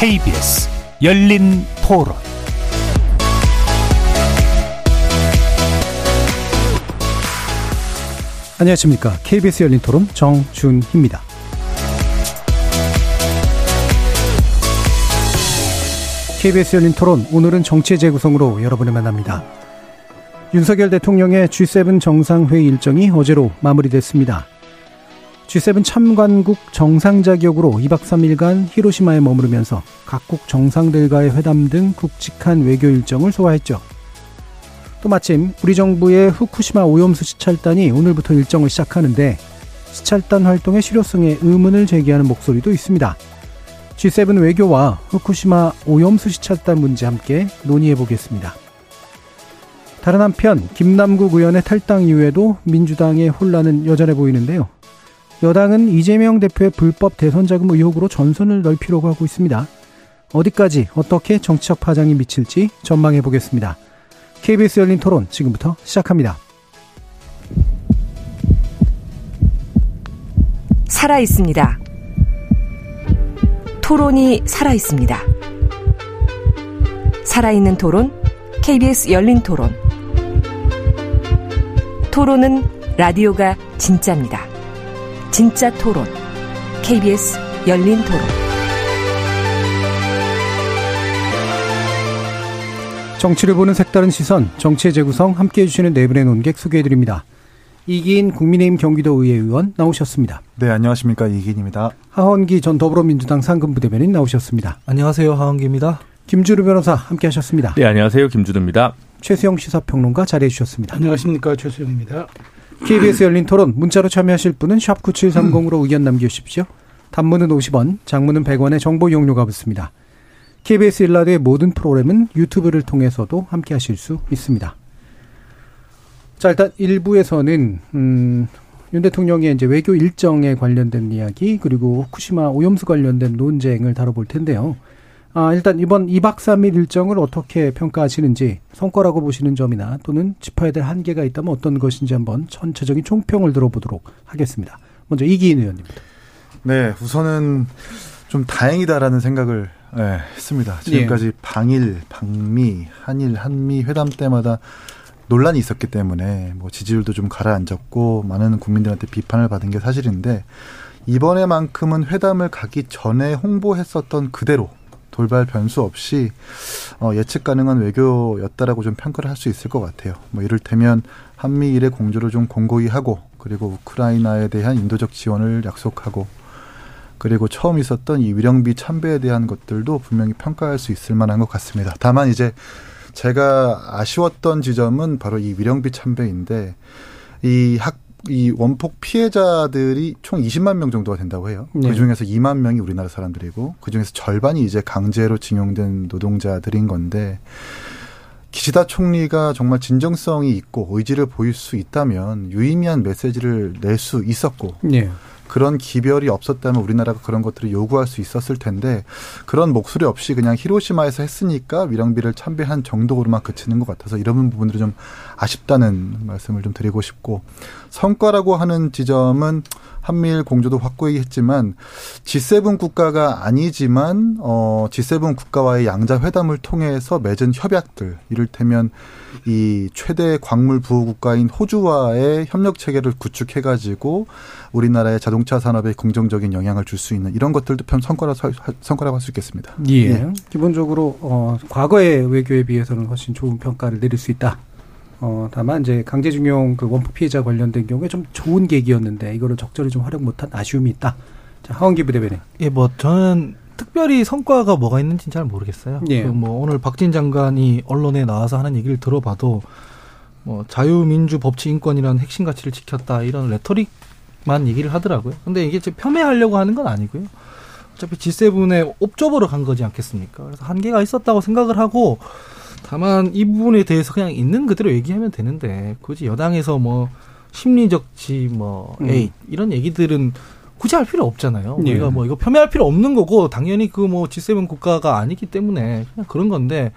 KBS 열린 토론 안녕하십니까. KBS 열린 토론 정준희입니다. KBS 열린 토론 오늘은 정치 재구성으로 여러분을 만납니다. 윤석열 대통령의 G7 정상회의 일정이 어제로 마무리됐습니다. G7 참관국 정상 자격으로 2박 3일간 히로시마에 머무르면서 각국 정상들과의 회담 등 굵직한 외교 일정을 소화했죠. 또 마침 우리 정부의 후쿠시마 오염수 시찰단이 오늘부터 일정을 시작하는데 시찰단 활동의 실효성에 의문을 제기하는 목소리도 있습니다. G7 외교와 후쿠시마 오염수 시찰단 문제 함께 논의해 보겠습니다. 다른 한편 김남국 의원의 탈당 이후에도 민주당의 혼란은 여전해 보이는데요. 여당은 이재명 대표의 불법 대선 자금 의혹으로 전선을 넓히려고 하고 있습니다. 어디까지 어떻게 정치적 파장이 미칠지 전망해 보겠습니다. KBS 열린 토론 지금부터 시작합니다. 살아 있습니다. 토론이 살아 있습니다. 살아있는 토론, KBS 열린 토론. 토론은 라디오가 진짜입니다. 진짜 토론, KBS 열린 토론. 정치를 보는 색다른 시선, 정치의 재구성 함께 해 주시는 네 분의 논객 소개해 드립니다. 이기인 국민의힘 경기도의회 의원 나오셨습니다. 네, 안녕하십니까. 이기인입니다. 하원기 전 더불어민주당 상근부대변인 나오셨습니다. 안녕하세요. 하원기입니다. 김주루 변호사 함께 하셨습니다. 네, 안녕하세요. 김주루입니다. 최수영 시사평론가 자리해 주셨습니다. 안녕하십니까. 최수영입니다. KBS 열린 토론 문자로 참여하실 분은 샵 9730으로 의견 남겨주십시오. 단문은 50원, 장문은 100원의 정보 이용료가 붙습니다. KBS 일라드의 모든 프로그램은 유튜브를 통해서도 함께 하실 수 있습니다. 자, 일단 1부에서는, 음, 윤 대통령의 이제 외교 일정에 관련된 이야기, 그리고 후쿠시마 오염수 관련된 논쟁을 다뤄볼 텐데요. 아, 일단 이번 2박 3일 일정을 어떻게 평가하시는지, 성과라고 보시는 점이나 또는 짚어야 될 한계가 있다면 어떤 것인지 한번 전체적인 총평을 들어보도록 하겠습니다. 먼저 이기인 의원입니다. 네, 우선은 좀 다행이다라는 생각을 네, 했습니다. 지금까지 예. 방일, 방미, 한일, 한미 회담 때마다 논란이 있었기 때문에 뭐 지지율도 좀 가라앉았고 많은 국민들한테 비판을 받은 게 사실인데 이번에만큼은 회담을 가기 전에 홍보했었던 그대로 돌발 변수 없이 어, 예측 가능한 외교였다라고 좀 평가를 할 수 있을 것 같아요. 뭐 이를테면 한미일의 공조를 좀 공고히 하고 그리고 우크라이나에 대한 인도적 지원을 약속하고 그리고 처음 있었던 이 위령비 참배에 대한 것들도 분명히 평가할 수 있을 만한 것 같습니다. 다만 이제 제가 아쉬웠던 지점은 바로 이 위령비 참배인데 이 학, 이 원폭 피해자들이 총 20만 명 정도가 된다고 해요. 네. 그 중에서 2만 명이 우리나라 사람들이고 그 중에서 절반이 이제 강제로 징용된 노동자들인 건데 기시다 총리가 정말 진정성이 있고 의지를 보일 수 있다면 유의미한 메시지를 낼 수 있었고 네. 그런 기별이 없었다면 우리나라가 그런 것들을 요구할 수 있었을 텐데 그런 목소리 없이 그냥 히로시마에서 했으니까 위령비를 참배한 정도로만 그치는 것 같아서 이런 부분들이 좀 아쉽다는 말씀을 좀 드리고 싶고 성과라고 하는 지점은 한미일 공조도 확고히 했지만 G7 국가가 아니지만 어 G7 국가와의 양자 회담을 통해서 맺은 협약들 이를테면 이 최대 광물 부호 국가인 호주와의 협력 체계를 구축해 가지고 우리나라의 자동차 산업에 긍정적인 영향을 줄 수 있는 이런 것들도 편 성과라 성과라고 할 수 있겠습니다. 예. 예. 기본적으로 어 과거의 외교에 비해서는 훨씬 좋은 평가를 내릴 수 있다. 어, 다만 이제 강제징용 그 원폭 피해자 관련된 경우에 좀 좋은 계기였는데 이거를 적절히 좀 활용 못한 아쉬움이 있다. 자, 하헌기 부대변인. 예, 뭐 저는 특별히 성과가 뭐가 있는지는 잘 모르겠어요. 예. 그 뭐 오늘 박진 장관이 언론에 나와서 하는 얘기를 들어봐도 뭐 자유민주 법치 인권이라는 핵심 가치를 지켰다 이런 레토릭 만 얘기를 하더라고요. 근데 이게 폄훼하려고 하는 건 아니고요. 어차피 G7에 옵저버로 간 거지 않겠습니까? 그래서 한계가 있었다고 생각을 하고 다만 이 부분에 대해서 그냥 있는 그대로 얘기하면 되는데 굳이 여당에서 뭐 심리적지 뭐 음. 에이 이런 얘기들은 굳이 할 필요 없잖아요. 예. 우리가 뭐 이거 폄훼할 필요 없는 거고 당연히 그 뭐 G7 국가가 아니기 때문에 그냥 그런 건데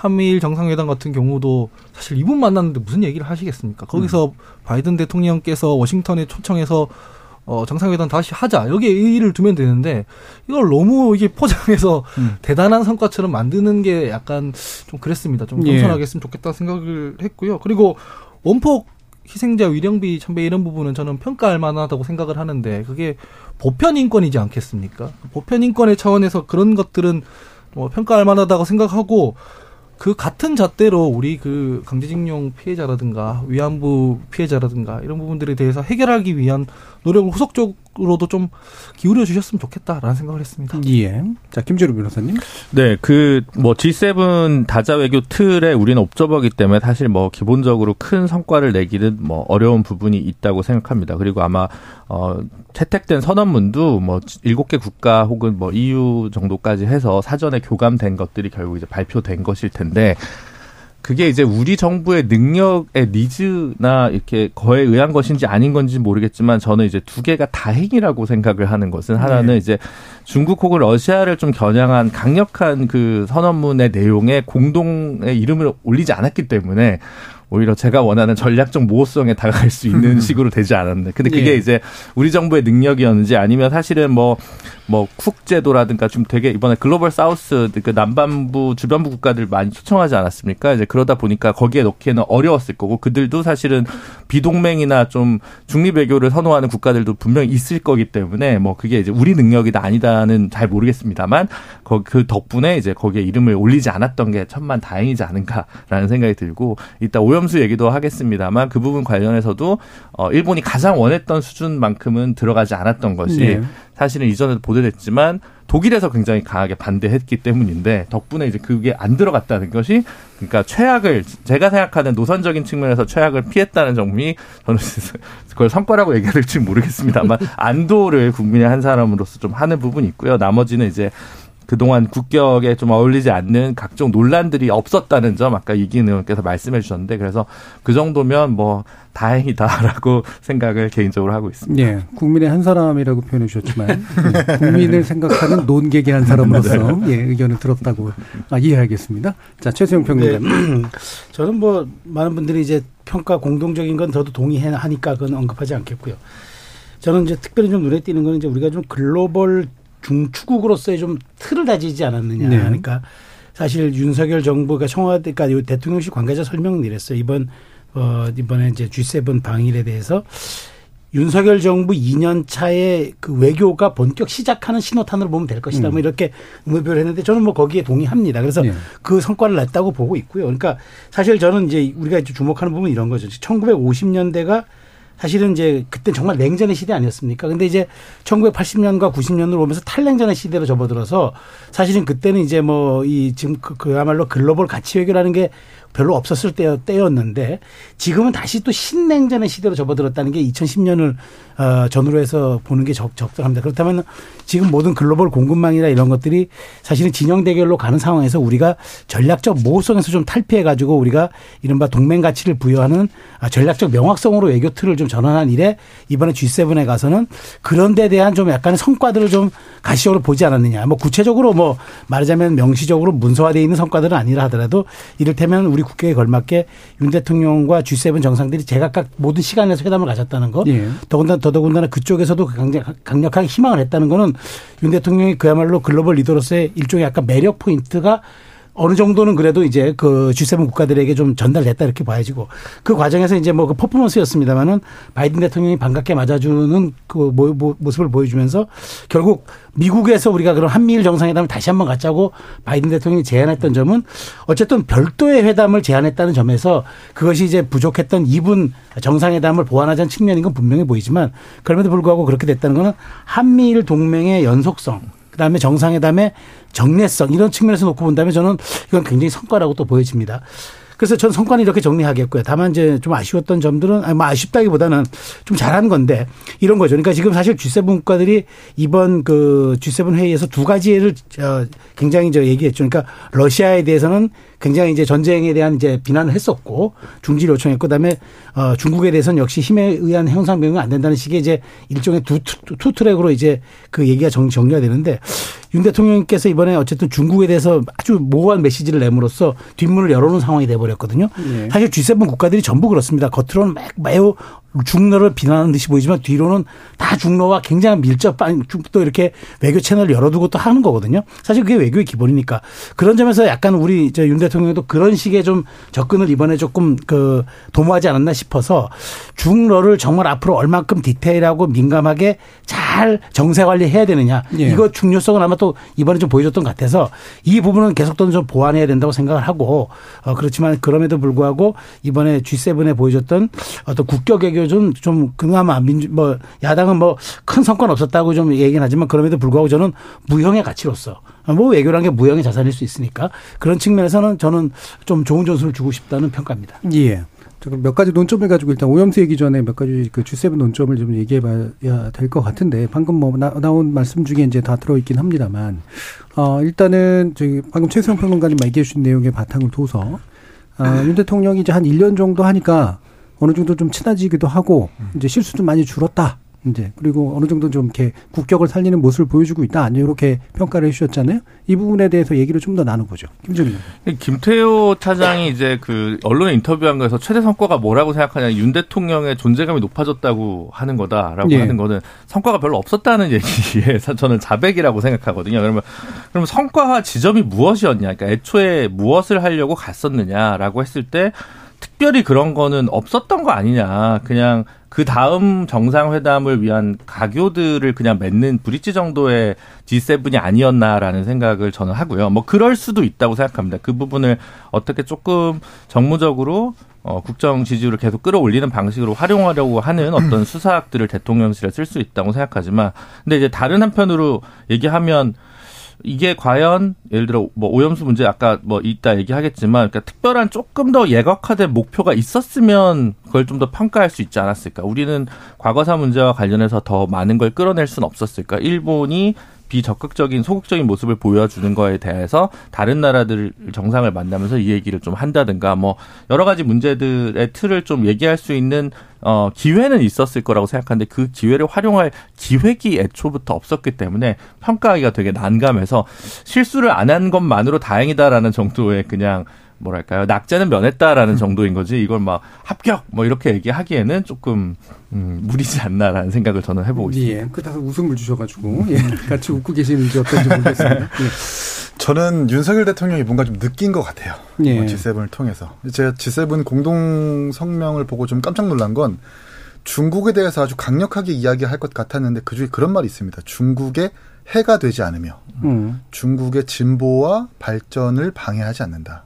한미일 정상회담 같은 경우도 사실 이분 만났는데 무슨 얘기를 하시겠습니까? 거기서 음. 바이든 대통령께서 워싱턴에 초청해서 어, 정상회담 다시 하자. 여기에 의의를 두면 되는데 이걸 너무 이게 포장해서 음. 대단한 성과처럼 만드는 게 약간 좀 그랬습니다. 좀 예. 겸손하게 했으면 좋겠다 생각을 했고요. 그리고 원폭 희생자 위령비 참배 이런 부분은 저는 평가할 만하다고 생각을 하는데 그게 보편 인권이지 않겠습니까? 보편 인권의 차원에서 그런 것들은 뭐 평가할 만하다고 생각하고 그 같은 잣대로 우리 그 강제징용 피해자라든가 위안부 피해자라든가 이런 부분들에 대해서 해결하기 위한 노력을 후속적으로도 좀 기울여 주셨으면 좋겠다라는 생각을 했습니다. 예. 자, 김재루 변호사님. 네, 그 뭐 G7 다자 외교 틀에 우리는 옵저버기 때문에 사실 뭐 기본적으로 큰 성과를 내기는 뭐 어려운 부분이 있다고 생각합니다. 그리고 아마 어 채택된 선언문도 뭐 일곱 개 국가 혹은 뭐 EU 정도까지 해서 사전에 교감된 것들이 결국 이제 발표된 것일 텐데 그게 이제 우리 정부의 능력의 니즈나 이렇게 거에 의한 것인지 아닌 건지 모르겠지만 저는 이제 두 개가 다행이라고 생각을 하는 것은 하나는 네. 이제 중국 혹은 러시아를 좀 겨냥한 강력한 그 선언문의 내용에 공동의 이름을 올리지 않았기 때문에 오히려 제가 원하는 전략적 모호성에 다가갈 수 있는 식으로 되지 않았는데. 근데 그게 예. 이제 우리 정부의 능력이었는지 아니면 사실은 뭐, 뭐, 쿡 제도라든가 좀 되게 이번에 글로벌 사우스 그 남반부 주변부 국가들 많이 초청하지 않았습니까? 이제 그러다 보니까 거기에 넣기에는 어려웠을 거고 그들도 사실은 비동맹이나 좀 중립 외교를 선호하는 국가들도 분명히 있을 거기 때문에 뭐 그게 이제 우리 능력이다 아니다는 잘 모르겠습니다만 그 덕분에 이제 거기에 이름을 올리지 않았던 게 천만 다행이지 않은가라는 생각이 들고 이따 오염 오염수 얘기도 하겠습니다만 그 부분 관련해서도 어 일본이 가장 원했던 수준만큼은 들어가지 않았던 것이 네. 사실은 이전에도 보도됐지만 독일에서 굉장히 강하게 반대했기 때문인데 덕분에 이제 그게 안 들어갔다는 것이 그러니까 최악을 제가 생각하는 노선적인 측면에서 최악을 피했다는 점이 저는 그걸 성과라고 얘기해야 될지 모르겠습니다만 안도를 국민의 한 사람으로서 좀 하는 부분이 있고요. 나머지는 이제 그동안 국격에 좀 어울리지 않는 각종 논란들이 없었다는 점 아까 이기은 의원께서 말씀해 주셨는데 그래서 그 정도면 뭐 다행이다라고 생각을 개인적으로 하고 있습니다. 네, 국민의 한 사람이라고 표현해 주셨지만 네, 국민을 생각하는 논객의 한 사람으로서 네. 예, 의견을 들었다고 아, 이해하겠습니다. 자 최수영 평론가님. 네. 저는 뭐 많은 분들이 이제 평가 공동적인 건 저도 동의하니까 그건 언급하지 않겠고요. 저는 이제 특별히 좀 눈에 띄는 건 이제 우리가 좀 글로벌 중추국으로서의 좀 틀을 다지지 않았느냐. 네. 그러니까 사실 윤석열 정부가 청와대, 그러니까 대통령실 관계자 설명을 내렸어요. 이번, 어, 이번에 이제 G7 방일에 대해서 윤석열 정부 2년 차에 그 외교가 본격 시작하는 신호탄으로 보면 될 것이다. 뭐 음. 뭐 이렇게 의무표를 했는데 저는 뭐 거기에 동의합니다. 그래서 네. 그 성과를 냈다고 보고 있고요. 그러니까 사실 저는 이제 우리가 주목하는 부분은 이런 거죠. 1950년대가 사실은 이제 그때 정말 냉전의 시대 아니었습니까? 근데 이제 1980년과 90년으로 오면서 탈냉전의 시대로 접어들어서 사실은 그때는 이제 뭐 이 지금 그, 그야말로 글로벌 가치 외교라는 게 별로 없었을 때, 때였는데 지금은 다시 또 신냉전의 시대로 접어들었다는 게 2010년을 어, 전후로 해서 보는 게 적, 적절합니다. 그렇다면 지금 모든 글로벌 공급망이나 이런 것들이 사실은 진영 대결로 가는 상황에서 우리가 전략적 모호성에서 좀 탈피해 가지고 우리가 이른바 동맹 가치를 부여하는 아, 전략적 명확성으로 외교 틀을 좀 전환한 일에 이번에 G7에 가서는 그런 데 대한 좀 약간의 성과들을 좀 가시적으로 보지 않았느냐. 뭐 구체적으로 뭐 말하자면 명시적으로 문서화되어 있는 성과들은 아니라 하더라도 이를테면 우리 국회에 걸맞게 윤 대통령과 G7 정상들이 제각각 모든 시간에서 회담을 가졌다는 것. 예. 더군다나 더더군다나 그쪽에서도 강력 하게 희망을 했다는 거는 윤 대통령이 그야말로 글로벌 리더로서의 일종의 약간 매력 포인트가 어느 정도는 그래도 이제 그 G7 국가들에게 좀 전달됐다 이렇게 봐야지고. 그 과정에서 이제 뭐 그 퍼포먼스였습니다만은 바이든 대통령이 반갑게 맞아주는 그 모습을 보여주면서 결국 미국에서 우리가 그런 한미일 정상회담을 다시 한번 갖자고 바이든 대통령이 제안했던 점은 어쨌든 별도의 회담을 제안했다는 점에서 그것이 이제 부족했던 이분 정상회담을 보완하자는 측면인 건 분명히 보이지만 그럼에도 불구하고 그렇게 됐다는 거는 한미일 동맹의 연속성 그다음에 정상회담의 정례성 이런 측면에서 놓고 본다면 저는 이건 굉장히 성과라고 또 보여집니다. 그래서 전 성과는 이렇게 정리하겠고요. 다만 이제 좀 아쉬웠던 점들은 아니 뭐 아쉽다기보다는 좀 잘한 건데 이런 거죠. 그러니까 지금 사실 G7 국가들이 이번 그 G7 회의에서 두 가지를 굉장히 저 얘기했죠. 그러니까 러시아에 대해서는 굉장히 이제 전쟁에 대한 이제 비난을 했었고 중지를 요청했고 그다음에 어 중국에 대해서는 역시 힘에 의한 현상 변경이 안 된다는 식의 이제 일종의 두, two track으로 이제 그 얘기가 정, 정리가 되는데 윤 대통령께서 이번에 어쨌든 중국에 대해서 아주 모호한 메시지를 내므로써 뒷문을 열어놓은 상황이 돼버렸거든요. 네. 사실 G7 국가들이 전부 그렇습니다. 겉으로는 매우 중러를 비난하는 듯이 보이지만 뒤로는 다 중러와 굉장히 밀접한 또 이렇게 외교 채널을 열어두고 또 하는 거거든요. 사실 그게 외교의 기본이니까 그런 점에서 약간 우리 저윤 대통령도 그런 식의 좀 접근을 이번에 조금 그 도모하지 않았나 싶어서 중로를 정말 앞으로 얼만큼 디테일하고 민감하게 잘 정세 관리해야 되느냐 예. 이거 중요성은 아마 또 이번에 좀 보여줬던 것 같아서 이 부분은 계속적으로 좀 보완해야 된다고 생각을 하고 어 그렇지만 그럼에도 불구하고 이번에 G7에 보여줬던 어떤 국격 외교 좀, 좀 그나마 민주, 뭐, 야당은 뭐 큰 성과는 없었다고 좀 얘기는 하지만 그럼에도 불구하고 저는 무형의 가치로서 뭐 외교라는 게 무형의 자산일 수 있으니까 그런 측면에서는 저는 좀 좋은 전술을 주고 싶다는 평가입니다. 예. 몇 가지 논점을 가지고 일단 오염수 얘기 전에 몇 가지 그 G7 논점을 좀 얘기해 봐야 될 것 같은데 방금 뭐 나, 온 말씀 중에 이제 다 들어있긴 합니다만 어 일단은 저기 방금 최수영 평론가님 얘기해 주신 내용의 바탕을 둬서 어, 윤 대통령이 이제 한 1년 정도 하니까 어느 정도 좀 친해지기도 하고 이제 실수도 많이 줄었다. 이제 그리고 어느 정도 좀 이렇게 국격을 살리는 모습을 보여주고 있다. 아니 이렇게 평가를 해주셨잖아요. 이 부분에 대해서 얘기를 좀 더 나눠보죠. 김정인. 김태호 차장이 이제 그 언론에 인터뷰한 거에서 최대 성과가 뭐라고 생각하냐 윤 대통령의 존재감이 높아졌다고 하는 거다라고 예. 하는 거는 성과가 별로 없었다는 얘기에서 저는 자백이라고 생각하거든요. 그러면 그러면 성과와 지점이 무엇이었냐? 그러니까 애초에 무엇을 하려고 갔었느냐라고 했을 때 특별히 그런 거는 없었던 거 아니냐. 그냥 그 다음 정상회담을 위한 가교들을 그냥 맺는 브릿지 정도의 G7이 아니었나라는 생각을 저는 하고요. 뭐 그럴 수도 있다고 생각합니다. 그 부분을 어떻게 조금 정무적으로 어, 국정 지지율을 계속 끌어올리는 방식으로 활용하려고 하는 어떤 수사학들을 대통령실에 쓸 수 있다고 생각하지만 근데 이제 다른 한편으로 얘기하면 이게 과연 예를 들어 뭐 오염수 문제 아까 뭐 이따 얘기하겠지만 그러니까 특별한 조금 더 예각화된 목표가 있었으면 그걸 좀 더 평가할 수 있지 않았을까? 우리는 과거사 문제와 관련해서 더 많은 걸 끌어낼 수는 없었을까? 일본이 비적극적인 소극적인 모습을 보여주는 거에 대해서 다른 나라들 정상을 만나면서 이 얘기를 좀 한다든가 뭐 여러 가지 문제들의 틀을 좀 얘기할 수 있는 어 기회는 있었을 거라고 생각하는데 그 기회를 활용할 기획이 애초부터 없었기 때문에 평가하기가 되게 난감해서 실수를 안 한 것만으로 다행이다라는 정도의 그냥 뭐랄까요 낙제는 면했다라는 정도인 거지 이걸 막 합격 뭐 이렇게 얘기하기에는 조금 음, 무리지 않나라는 생각을 저는 해보고 있습니다. 예, 끝에서 웃음을 주셔가지고 예, 같이 웃고 계시는지 어떤지 모르겠습니다. 예. 저는 윤석열 대통령이 뭔가 좀 느낀 것 같아요. 예. G7을 통해서 제가 G7 공동 성명을 보고 좀 깜짝 놀란 건 중국에 대해서 아주 강력하게 이야기할 것 같았는데 그중에 그런 말이 있습니다. 중국의 해가 되지 않으며 음. 중국의 진보와 발전을 방해하지 않는다.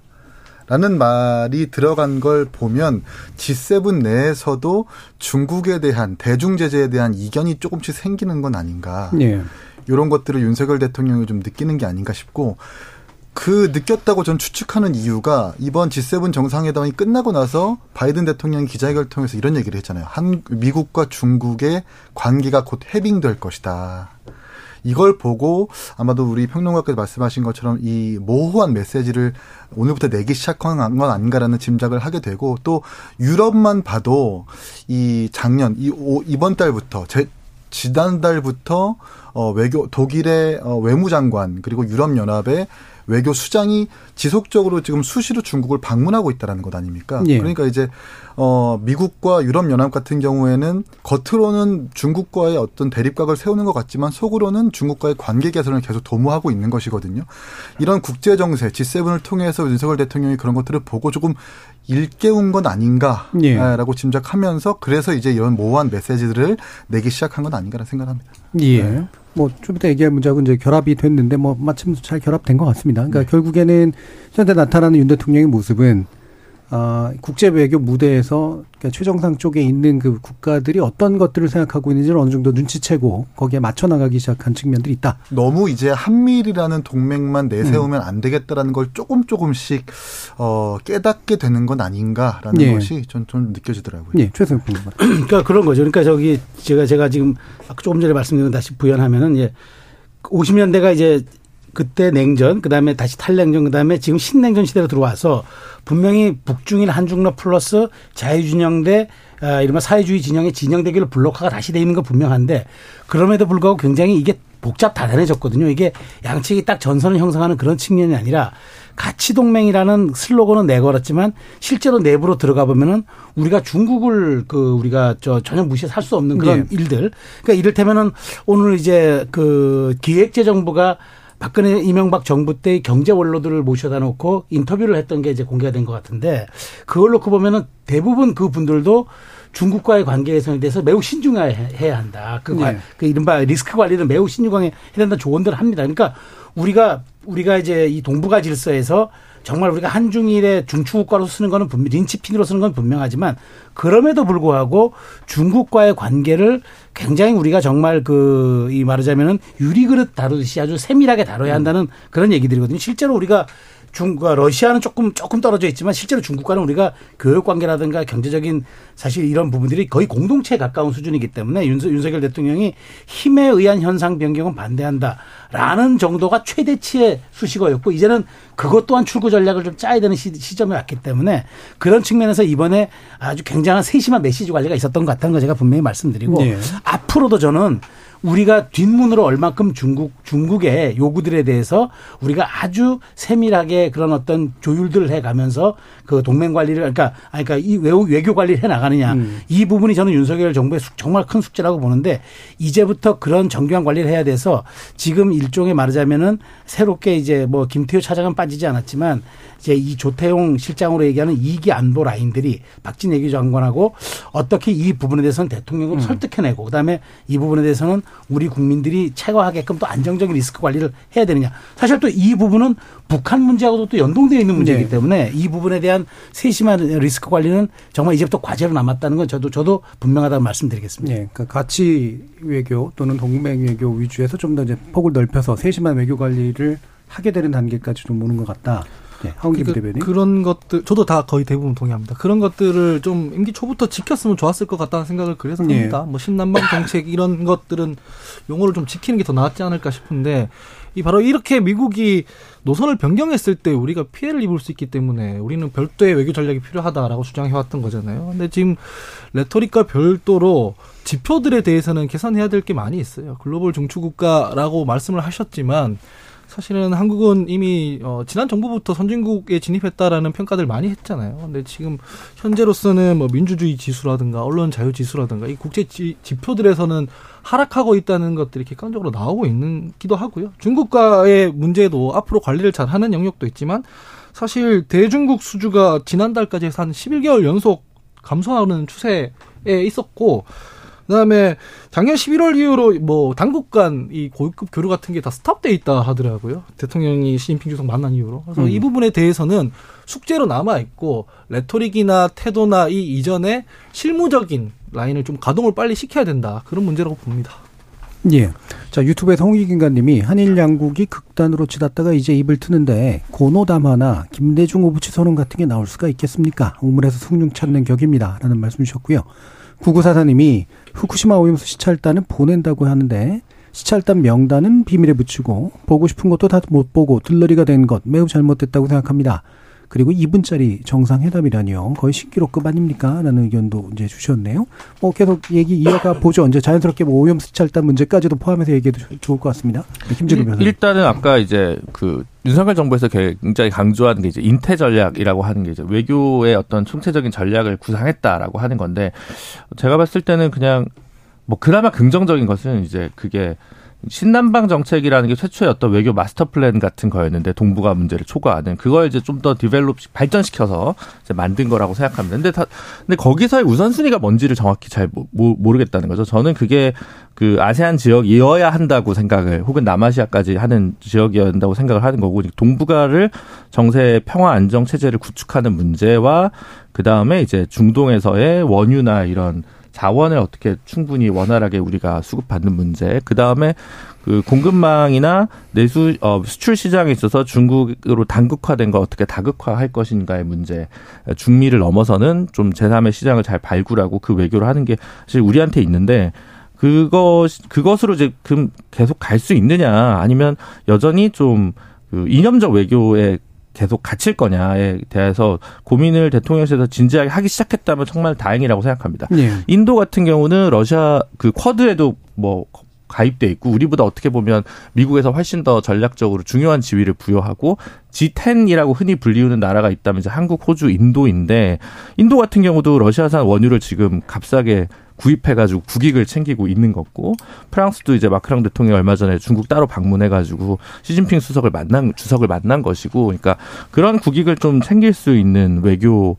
라는 말이 들어간 걸 보면 G7 내에서도 중국에 대한 대중 제재에 대한 이견이 조금씩 생기는 건 아닌가. 예. 이런 것들을 윤석열 대통령이 좀 느끼는 게 아닌가 싶고 그 느꼈다고 전 추측하는 이유가 이번 G7 정상회담이 끝나고 나서 바이든 대통령이 기자회견을 통해서 이런 얘기를 했잖아요. 한 미국과 중국의 관계가 곧 해빙될 것이다. 이걸 보고 아마도 우리 평론가께서 말씀하신 것처럼 이 모호한 메시지를 오늘부터 내기 시작한 건 아닌가라는 짐작을 하게 되고 또 유럽만 봐도 이 작년 이 이번 달부터 제 지난달부터 어 외교 독일의 어 외무장관 그리고 유럽 연합의 외교 수장이 지속적으로 지금 수시로 중국을 방문하고 있다라는 것 아닙니까? 예. 그러니까 이제 어 미국과 유럽 연합 같은 경우에는 겉으로는 중국과의 어떤 대립각을 세우는 것 같지만 속으로는 중국과의 관계 개선을 계속 도모하고 있는 것이거든요. 이런 국제 정세 G7을 통해서 윤석열 대통령이 그런 것들을 보고 조금 일깨운 건 아닌가라고 예. 짐작하면서 그래서 이제 이런 모호한 메시지들을 내기 시작한 건 아닌가라는 생각합니다. 예. 네. 뭐좀 이따 얘기할 문제하고 이제 결합이 됐는데 뭐 마침 잘 결합된 것 같습니다. 그러니까 네. 결국에는 현재 나타나는 윤 대통령의 모습은 아, 국제 외교 무대에서 그러니까 최정상 쪽에 있는 그 국가들이 어떤 것들을 생각하고 있는지를 어느 정도 눈치채고 거기에 맞춰 나가기 시작한 측면들이 있다. 너무 이제 한미일이라는 동맹만 내세우면 음. 안 되겠다라는 걸 조금 조금씩 어, 깨닫게 되는 건 아닌가라는 예. 것이 전 좀 느껴지더라고요. 예, 최선 그러니까 그런 거죠. 그러니까 저기 제가 제가 지금 조금 전에 말씀드린 다시 부연하면은 예. 50년대가 이제 그때 냉전, 그 다음에 다시 탈냉전, 그 다음에 지금 신냉전 시대로 들어와서 분명히 북중일 한중러 플러스 자유진영 대 아, 이른바 사회주의 진영의 진영 대결 블록화가 다시 돼 있는 거 분명한데 그럼에도 불구하고 굉장히 이게 복잡 다단해졌거든요. 이게 양측이 딱 전선을 형성하는 그런 측면이 아니라 가치 동맹이라는 슬로건은 내걸었지만 실제로 내부로 들어가 보면은 우리가 중국을 그 우리가 저 전혀 무시해 살수 없는 그런 네. 일들. 그러니까 이를테면은 오늘 이제 그 기획재정부가 박근혜 이명박 정부 때 경제 원로들을 모셔다 놓고 인터뷰를 했던 게 이제 공개가 된 것 같은데 그걸 놓고 보면은 대부분 그 분들도 중국과의 관계 개선에 대해서 매우 신중해야 한다. 그, 네. 그 이른바 리스크 관리를 매우 신중하게 해야 된다 조언들을 합니다. 그러니까 우리가 우리가 이제 이 동북아 질서에서 정말 우리가 한중일의 중추국가로 쓰는 거는 분명 린치핀으로 쓰는 건 분명하지만 그럼에도 불구하고 중국과의 관계를 굉장히 우리가 정말 그 이 말하자면은 유리그릇 다루듯이 아주 세밀하게 다뤄야 한다는 그런 얘기들이거든요. 실제로 우리가 중국과 러시아는 조금 조금 떨어져 있지만 실제로 중국과는 우리가 교육 관계라든가 경제적인 사실 이런 부분들이 거의 공동체에 가까운 수준이기 때문에 윤석, 윤석열 대통령이 힘에 의한 현상 변경은 반대한다라는 정도가 최대치의 수식어였고 이제는 그것 또한 출구 전략을 좀 짜야 되는 시, 점에 왔기 때문에 그런 측면에서 이번에 아주 굉장한 세심한 메시지 관리가 있었던 것 같다는 거 제가 분명히 말씀드리고 네. 앞으로도 저는 우리가 뒷문으로 얼만큼 중국 중국의 요구들에 대해서 우리가 아주 세밀하게 그런 어떤 조율들을 해 가면서 그 동맹 관리를 그러니까 아니 그러니까 이 외교, 외교 관리를 해 나가느냐 음. 이 부분이 저는 윤석열 정부의 정말 큰 숙제라고 보는데 이제부터 그런 정교한 관리를 해야 돼서 지금 일종의 말하자면은 새롭게 이제 뭐 김태효 차장은 빠지지 않았지만 이제 이 조태용 실장으로 얘기하는 이기 안보 라인들이 박진 예기 장관하고 어떻게 이 부분에 대해서는 대통령을 음. 설득해내고 그다음에 이 부분에 대해서는 우리 국민들이 체거하게끔 또 안정적인 리스크 관리를 해야 되느냐. 사실 또 이 부분은 북한 문제하고도 또 연동되어 있는 문제이기 네. 때문에 이 부분에 대한 세심한 리스크 관리는 정말 이제부터 과제로 남았다는 건 저도 저도 분명하다고 말씀드리겠습니다. 네, 그러니까 가치 외교 또는 동맹 외교 위주에서 좀 더 이제 폭을 넓혀서 세심한 외교 관리를 하게 되는 단계까지 좀 오는 것 같다. 네, 그러니까 그런 것들 저도 다 거의 대부분 동의합니다. 그런 것들을 좀 임기 초부터 지켰으면 좋았을 것 같다는 생각을 그래서 네. 합니다. 뭐 신남방 정책 이런 것들은 용어를 좀 지키는 게더 낫지 않을까 싶은데 이 바로 이렇게 미국이 노선을 변경했을 때 우리가 피해를 입을 수 있기 때문에 우리는 별도의 외교 전략이 필요하다라고 주장해 왔던 거잖아요. 근데 지금 레토릭과 별도로 지표들에 대해서는 개선해야 될 게 많이 있어요. 글로벌 중추국가라고 말씀을 하셨지만 사실은 한국은 이미 어, 지난 정부부터 선진국에 진입했다라는 평가들 많이 했잖아요. 근데 지금 현재로서는 뭐 민주주의 지수라든가 언론 자유 지수라든가 이 국제 지, 지표들에서는 하락하고 있다는 것들이 객관적으로 나오고 있는 기도 하고요. 중국과의 문제도 앞으로 관리를 잘 하는 영역도 있지만 사실 대중국 수주가 지난달까지 한 11개월 연속 감소하는 추세에 있었고 그다음에 작년 11월 이후로 뭐 당국 간 이 고위급 교류 같은 게 다 스탑돼 있다 하더라고요. 대통령이 시진핑 주석 만난 이후로. 그래서 음. 이 부분에 대해서는 숙제로 남아 있고 레토릭이나 태도나 이 이전에 실무적인 라인을 좀 가동을 빨리 시켜야 된다. 그런 문제라고 봅니다. 예. 자, 유튜브에서 홍익인가님이 한일 양국이 극단으로 치닫다가 이제 입을 트는데 고노담화나 김대중 오부치 선언 같은 게 나올 수가 있겠습니까? 우물에서 숭늉 찾는 격입니다. 라는 말씀 주셨고요. 구구사사님이 후쿠시마 오염수 시찰단은 보낸다고 하는데 시찰단 명단은 비밀에 붙이고 보고 싶은 것도 다 못 보고 들러리가 된 것 매우 잘못됐다고 생각합니다. 그리고 2분짜리 정상회담이라니요. 거의 신기록급 아닙니까? 라는 의견도 이제 주셨네요. 뭐 계속 얘기 이어가 보죠. 이제 자연스럽게 뭐 오염수 시찰단 문제까지도 포함해서 얘기해도 좋을 것 같습니다. 네, 변호사 일단은 아까 이제 그 윤석열 정부에서 굉장히 강조하는 게 이제 인태 전략이라고 하는 게 이제 외교의 어떤 총체적인 전략을 구상했다라고 하는 건데 제가 봤을 때는 그냥 뭐 그나마 긍정적인 것은 이제 그게 신남방 정책이라는 게 최초의 어떤 외교 마스터 플랜 같은 거였는데 동북아 문제를 초과하는 그걸 이제 좀 더 develop 발전시켜서 이제 만든 거라고 생각합니다. 근데 다 근데 거기서의 우선순위가 뭔지를 정확히 잘 모, 모르겠다는 거죠. 저는 그게 그 아세안 지역이어야 한다고 생각을 혹은 남아시아까지 하는 지역이어야 한다고 생각을 하는 거고 동북아를 정세 평화 안정 체제를 구축하는 문제와 그 다음에 이제 중동에서의 원유나 이런 자원을 어떻게 충분히 원활하게 우리가 수급받는 문제. 그 다음에 그 공급망이나 내수 어, 수출 시장에 있어서 중국으로 단국화된 거 어떻게 다극화할 것인가의 문제. 중미를 넘어서는 좀 제3의 시장을 잘 발굴하고 그 외교를 하는 게 사실 우리한테 있는데 그것 그것으로 이제 계속 갈 수 있느냐 아니면 여전히 좀 그 이념적 외교에 계속 갇힐 거냐에 대해서 고민을 대통령실에서 진지하게 하기 시작했다면 정말 다행이라고 생각합니다. 네. 인도 같은 경우는 러시아 그 쿼드에도 뭐 가입돼 있고 우리보다 어떻게 보면 미국에서 훨씬 더 전략적으로 중요한 지위를 부여하고 G10이라고 흔히 불리우는 나라가 있다면 이제 한국, 호주, 인도인데 인도 같은 경우도 러시아산 원유를 지금 값싸게 구입해가지고 국익을 챙기고 있는 거고 프랑스도 이제 마크랑 대통령이 얼마 전에 중국 따로 방문해가지고 시진핑 수석을 만난 주석을 만난 것이고 그러니까 그런 국익을 좀 챙길 수 있는 외교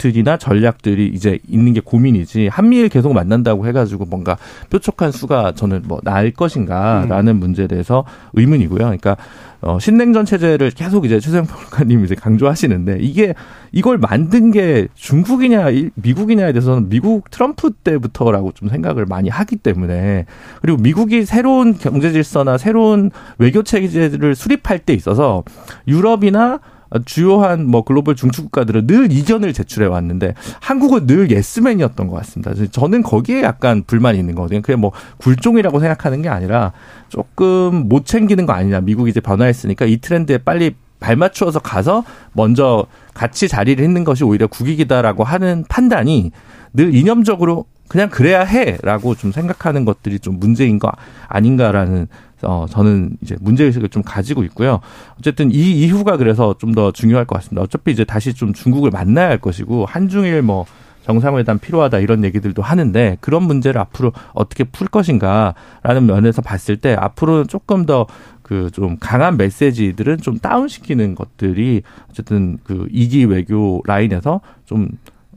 트이나 전략들이 이제 있는 게 고민이지 한미일 계속 만난다고 해가지고 뭔가 뾰족한 수가 저는 뭐 나을 것인가라는 음. 문제에 대해서 의문이고요. 그러니까 어, 신냉전 체제를 계속 이제 최재형 평론가님이 이제 강조하시는데 이게 이걸 만든 게 중국이냐 미국이냐에 대해서는 미국 트럼프 때부터라고 좀 생각을 많이 하기 때문에 그리고 미국이 새로운 경제 질서나 새로운 외교 체제를 수립할 때 있어서 유럽이나 주요한 뭐 글로벌 중추 국가들은 늘 이견을 제출해 왔는데 한국은 늘 예스맨이었던 것 같습니다. 저는 거기에 약간 불만이 있는 거거든요. 그게 뭐 굴종이라고 생각하는 게 아니라 조금 못 챙기는 거 아니냐. 미국이 이제 변화했으니까 이 트렌드에 빨리 발맞추어서 가서 먼저 같이 자리를 했는 것이 오히려 국익이다라고 하는 판단이 늘 이념적으로 그냥 그래야 해라고 좀 생각하는 것들이 좀 문제인 거 아닌가라는 어, 저는 이제 문제 의식을 좀 가지고 있고요. 어쨌든 이 이후가 그래서 좀 더 중요할 것 같습니다. 어차피 이제 다시 좀 중국을 만나야 할 것이고, 한중일 뭐, 정상회담 필요하다 이런 얘기들도 하는데 그런 문제를 앞으로 어떻게 풀 것인가라는 면에서 봤을 때 앞으로는 조금 더 그 좀 강한 메시지들은 좀 다운시키는 것들이 어쨌든 그 이기 외교 라인에서 좀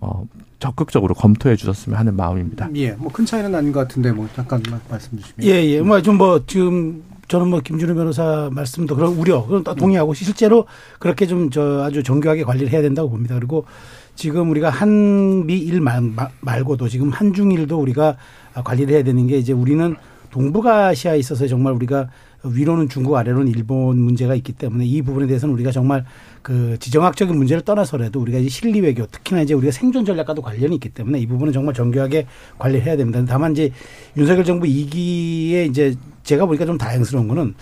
어, 적극적으로 검토해 주셨으면 하는 마음입니다. 예, 뭐 큰 차이는 아닌 것 같은데 뭐 잠깐 말씀 주시면. 예, 예, 뭐 좀 뭐 지금 저는 뭐 김준호 변호사 말씀도 그런 우려 그건 동의하고 실제로 그렇게 좀 저 아주 정교하게 관리를 해야 된다고 봅니다. 그리고 지금 우리가 한미일 말고도 지금 한중일도 우리가 관리를 해야 되는 게 이제 우리는 동북아시아에 있어서 정말 우리가 위로는 중국 아래로는 일본 문제가 있기 때문에 이 부분에 대해서는 우리가 정말 그 지정학적인 문제를 떠나서라도 우리가 이제 실리 외교 특히나 이제 우리가 생존 전략과도 관련이 있기 때문에 이 부분은 정말 정교하게 관리를 해야 됩니다. 다만 이제 윤석열 정부 이기에 이제 제가 보니까 좀 다행스러운 거는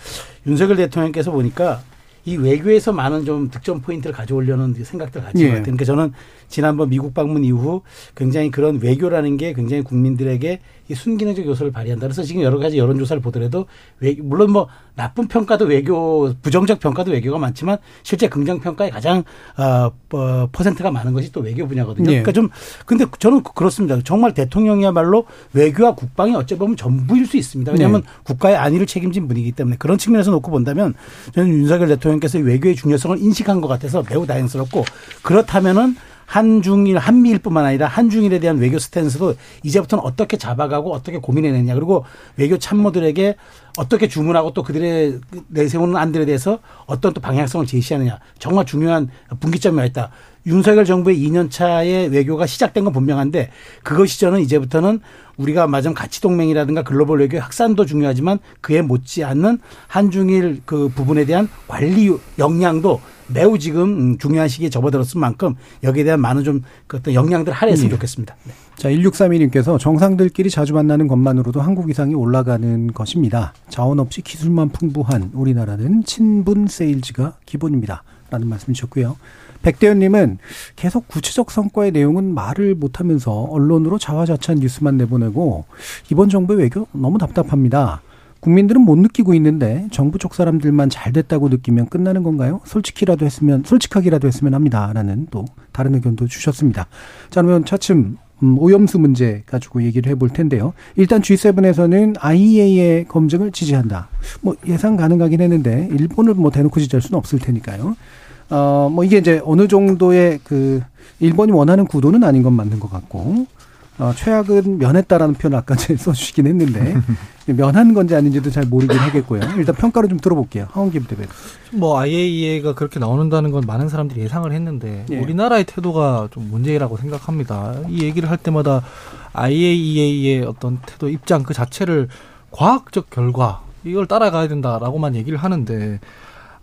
윤석열 대통령께서 보니까 이 외교에서 많은 좀 득점 포인트를 가져오려는 생각들 가지고 예. 같아요. 그러니까 저는 지난번 미국 방문 이후 굉장히 그런 외교라는 게 굉장히 국민들에게 이 순기능적 요소를 발휘한다. 그래서 지금 여러 가지 여론조사를 보더라도 외, 물론 뭐 나쁜 평가도 외교, 부정적 평가도 외교가 많지만 실제 긍정 평가에 가장 어, 어 퍼센트가 많은 것이 또 외교 분야거든요. 네. 그러니까 좀 근데 저는 그렇습니다. 정말 대통령이야말로 외교와 국방이 어찌 보면 전부일 수 있습니다. 왜냐하면 네. 국가의 안위를 책임진 분이기 때문에 그런 측면에서 놓고 본다면 저는 윤석열 대통령께서 외교의 중요성을 인식한 것 같아서 매우 다행스럽고 그렇다면은 한중일, 한미일뿐만 아니라 한중일에 대한 외교 스탠스도 이제부터는 어떻게 잡아가고 어떻게 고민해내냐. 그리고 외교 참모들에게 어떻게 주문하고 또 그들의 내세우는 안들에 대해서 어떤 또 방향성을 제시하느냐. 정말 중요한 분기점이 와 있다. 윤석열 정부의 2년 차의 외교가 시작된 건 분명한데 그것이 저는 이제부터는 우리가 맞은 가치 동맹이라든가 글로벌 외교 확산도 중요하지만 그에 못지않는 한중일 그 부분에 대한 관리 역량도 매우 지금 중요한 시기에 접어들었을 만큼 여기에 대한 많은 좀 그 어떤 역량들 할애했으면 네. 좋겠습니다. 네. 자, 1632님께서 정상들끼리 자주 만나는 것만으로도 한국 이상이 올라가는 것입니다. 자원 없이 기술만 풍부한 우리나라는 친분 세일즈가 기본입니다. 라는 말씀 주셨고요. 백대현님은 계속 구체적 성과의 내용은 말을 못하면서 언론으로 자화자찬 뉴스만 내보내고 이번 정부의 외교 너무 답답합니다. 국민들은 못 느끼고 있는데 정부 쪽 사람들만 잘 됐다고 느끼면 끝나는 건가요? 솔직히라도 했으면 솔직하기라도 했으면 합니다라는 또 다른 의견도 주셨습니다. 자 그러면 차츰 음, 오염수 문제 가지고 얘기를 해볼 텐데요. 일단 G7에서는 IEA의 검증을 지지한다. 뭐 예상 가능하긴 했는데 일본을 뭐 대놓고 지지할 수는 없을 테니까요. 어, 뭐 이게 이제 어느 정도의 그 일본이 원하는 구도는 아닌 건 맞는 것 같고 어, 최악은 면했다라는 표현을 아까 써주시긴 했는데 면한 건지 아닌지도 잘 모르긴 하겠고요. 일단 평가를 좀 들어볼게요. 하원김 대표. 뭐 IAEA가 그렇게 나오는다는 건 많은 사람들이 예상을 했는데 예. 우리나라의 태도가 좀 문제라고 생각합니다. 이 얘기를 할 때마다 IAEA의 어떤 태도 입장 그 자체를 과학적 결과 이걸 따라가야 된다라고만 얘기를 하는데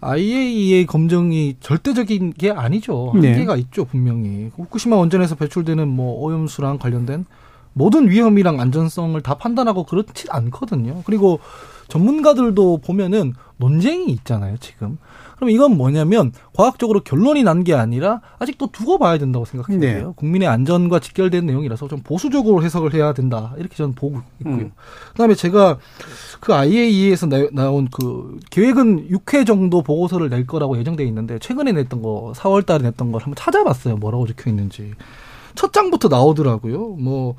IAEA 검증이 절대적인 게 아니죠. 네. 한계가 네. 있죠, 분명히. 후쿠시마 원전에서 배출되는 뭐 오염수랑 관련된 모든 위험이랑 안전성을 다 판단하고 그렇지 않거든요. 그리고 전문가들도 보면은 논쟁이 있잖아요, 지금. 그럼 이건 뭐냐면 과학적으로 결론이 난 게 아니라 아직도 두고 봐야 된다고 생각해요. 네. 국민의 안전과 직결된 내용이라서 좀 보수적으로 해석을 해야 된다. 이렇게 저는 보고 있고요. 음. 그다음에 제가 그 IAEA에서 나 온 그 계획은 6회 정도 보고서를 낼 거라고 예정돼 있는데 최근에 냈던 거 4월 달에 냈던 걸 한번 찾아봤어요. 뭐라고 적혀 있는지. 첫 장부터 나오더라고요. 뭐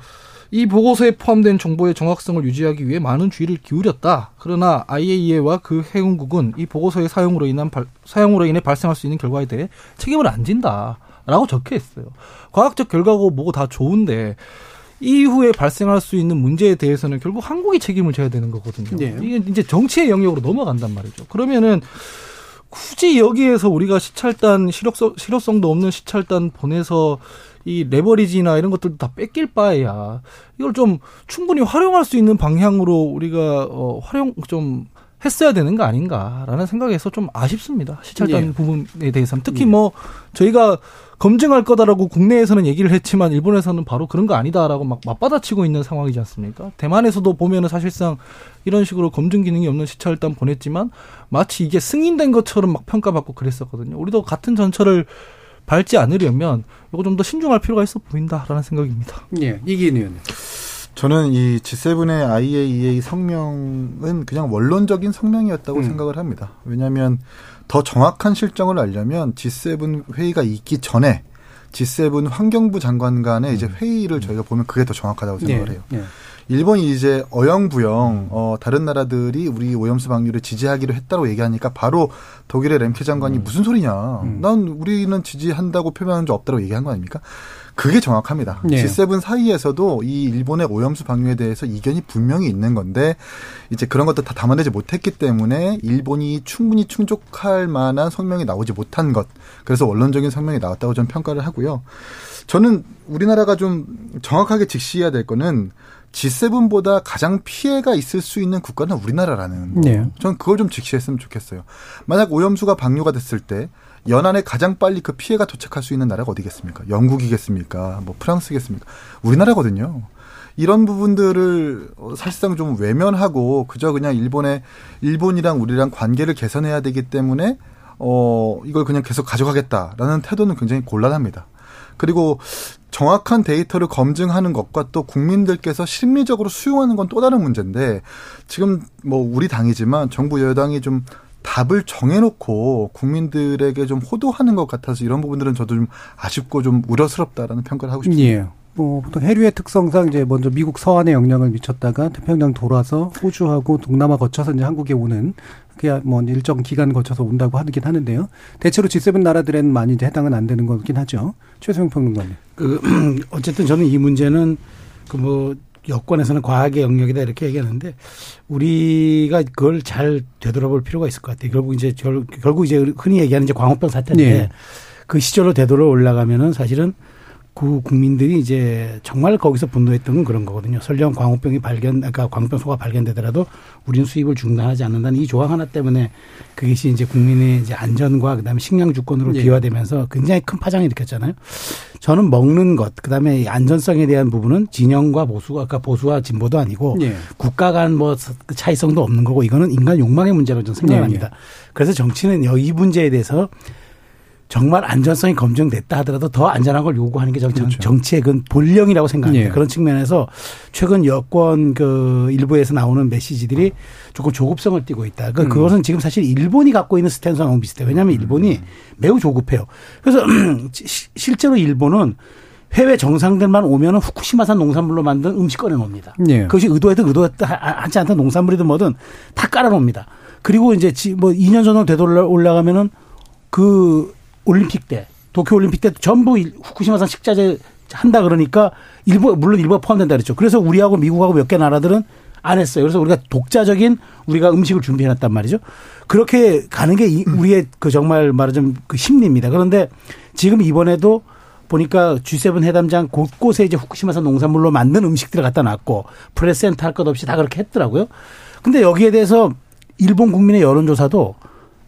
이 보고서에 포함된 정보의 정확성을 유지하기 위해 많은 주의를 기울였다. 그러나 IAEA와 그 해운국은 이 보고서의 사용으로 인한 발, 사용으로 인해 발생할 수 있는 결과에 대해 책임을 안 진다 라고 적혀 있어요. 과학적 결과고 뭐고 다 좋은데 이후에 발생할 수 있는 문제에 대해서는 결국 한국이 책임을 져야 되는 거거든요. 네. 이게 이제 정치의 영역으로 넘어간단 말이죠. 그러면은 굳이 여기에서 우리가 시찰단 실효성, 실효성도 없는 시찰단 보내서 이 레버리지나 이런 것들도 다 뺏길 바에야 이걸 좀 충분히 활용할 수 있는 방향으로 우리가 어 활용 좀 했어야 되는 거 아닌가라는 생각에서 좀 아쉽습니다. 시찰단 예. 부분에 대해서는 특히 예. 뭐 저희가 검증할 거다라고 국내에서는 얘기를 했지만 일본에서는 바로 그런 거 아니다라고 막 맞받아치고 있는 상황이지 않습니까? 대만에서도 보면은 사실상 이런 식으로 검증 기능이 없는 시찰단 보냈지만 마치 이게 승인된 것처럼 막 평가받고 그랬었거든요. 우리도 같은 전철을 밟지 않으려면 이거 좀 더 신중할 필요가 있어 보인다라는 생각입니다. 예, 이기인 의원. 저는 이 G7의 IAEA 성명은 그냥 원론적인 성명이었다고 음. 생각을 합니다. 왜냐하면 더 정확한 실정을 알려면 G7 회의가 있기 전에 G7 환경부 장관 간의 이제 음. 회의를 저희가 보면 그게 더 정확하다고 생각을 네. 해요. 네. 일본이 이제 어영부영 어 다른 나라들이 우리 오염수 방류를 지지하기로 했다고 얘기하니까 바로 독일의 램케 장관이 음. 무슨 소리냐? 음. 난 우리는 지지한다고 표명한 적 없다고 얘기한 거 아닙니까? 그게 정확합니다. 네. G7 사이에서도 이 일본의 오염수 방류에 대해서 이견이 분명히 있는 건데 이제 그런 것도 다 담아내지 못했기 때문에 일본이 충분히 충족할 만한 성명이 나오지 못한 것. 그래서 원론적인 성명이 나왔다고 저는 평가를 하고요. 저는 우리나라가 좀 정확하게 직시해야 될 거는 G7보다 가장 피해가 있을 수 있는 국가는 우리나라라는 거. 네. 저는 그걸 좀 직시했으면 좋겠어요. 만약 오염수가 방류가 됐을 때 연안에 가장 빨리 그 피해가 도착할 수 있는 나라가 어디겠습니까? 영국이겠습니까? 뭐 프랑스겠습니까? 우리나라거든요. 이런 부분들을 사실상 좀 외면하고 그저 그냥 일본의 일본이랑 우리랑 관계를 개선해야 되기 때문에 어 이걸 그냥 계속 가져가겠다라는 태도는 굉장히 곤란합니다. 그리고 정확한 데이터를 검증하는 것과 또 국민들께서 심리적으로 수용하는 건 또 다른 문제인데 지금 뭐 우리 당이지만 정부 여당이 좀 답을 정해놓고 국민들에게 좀 호도하는 것 같아서 이런 부분들은 저도 좀 아쉽고 좀 우려스럽다라는 평가를 하고 싶습니다. 예. 뭐 보통 해류의 특성상 이제 먼저 미국 서안에 영향을 미쳤다가 태평양 돌아서 호주하고 동남아 거쳐서 이제 한국에 오는 그야 뭐 일정 기간 거쳐서 온다고 하긴 하는데요. 대체로 G7 나라들에는 많이 이제 해당은 안 되는 거긴 하죠. 최소영 평론가님. 그 어쨌든 저는 이 문제는 그 뭐 여권에서는 과학의 영역이다 이렇게 얘기하는데 우리가 그걸 잘 되돌아볼 필요가 있을 것 같아요. 결국 이제 결, 국 이제 흔히 얘기하는 이제 광우병 사태인데 네. 그 시절로 되돌아 올라가면은 사실은 그 국민들이 이제 정말 거기서 분노했던 건 그런 거거든요. 설령 광우병이 발견, 그러니까 광우병 소가 발견되더라도 우리는 수입을 중단하지 않는다는 이 조항 하나 때문에 그것이 이제 국민의 이제 안전과 그다음에 식량 주권으로 네. 비화되면서 굉장히 큰 파장을 일으켰잖아요. 저는 먹는 것, 그다음에 안전성에 대한 부분은 진영과 보수가, 아까 보수와 진보도 아니고 네. 국가 간 뭐 차이성도 없는 거고 이거는 인간 욕망의 문제로 저는 생각합니다. 네. 그래서 정치는 이 문제에 대해서 정말 안전성이 검증됐다 하더라도 더 안전한 걸 요구하는 게 정, 그렇죠. 정치의 그 본령이라고 생각합니다. 예. 그런 측면에서 최근 여권 그 일부에서 나오는 메시지들이 조금 조급성을 띠고 있다. 그, 음. 그것은 지금 사실 일본이 갖고 있는 스탠스랑 비슷해요. 왜냐하면 일본이 음. 매우 조급해요. 그래서 실제로 일본은 해외 정상들만 오면은 후쿠시마산 농산물로 만든 음식 꺼내놓습니다. 예. 그것이 의도했든 의도했든 하지 않든 농산물이든 뭐든 다 깔아놓습니다. 그리고 이제 뭐 2년 전으로 되돌아 올라가면은 그 올림픽 때 도쿄 올림픽 때 전부 후쿠시마산 식자재 한다 그러니까 일부 물론 일부가 포함된다 그랬죠. 그래서 우리하고 미국하고 몇 개 나라들은 안 했어요. 그래서 우리가 독자적인 우리가 음식을 준비해놨단 말이죠. 그렇게 가는 게 우리의 그 정말 말하자면 그 심리입니다. 그런데 지금 이번에도 보니까 G7 회담장 곳곳에 이제 후쿠시마산 농산물로 만든 음식들을 갖다 놨고 프레스 센터 할것 없이 다 그렇게 했더라고요. 근데 여기에 대해서 일본 국민의 여론조사도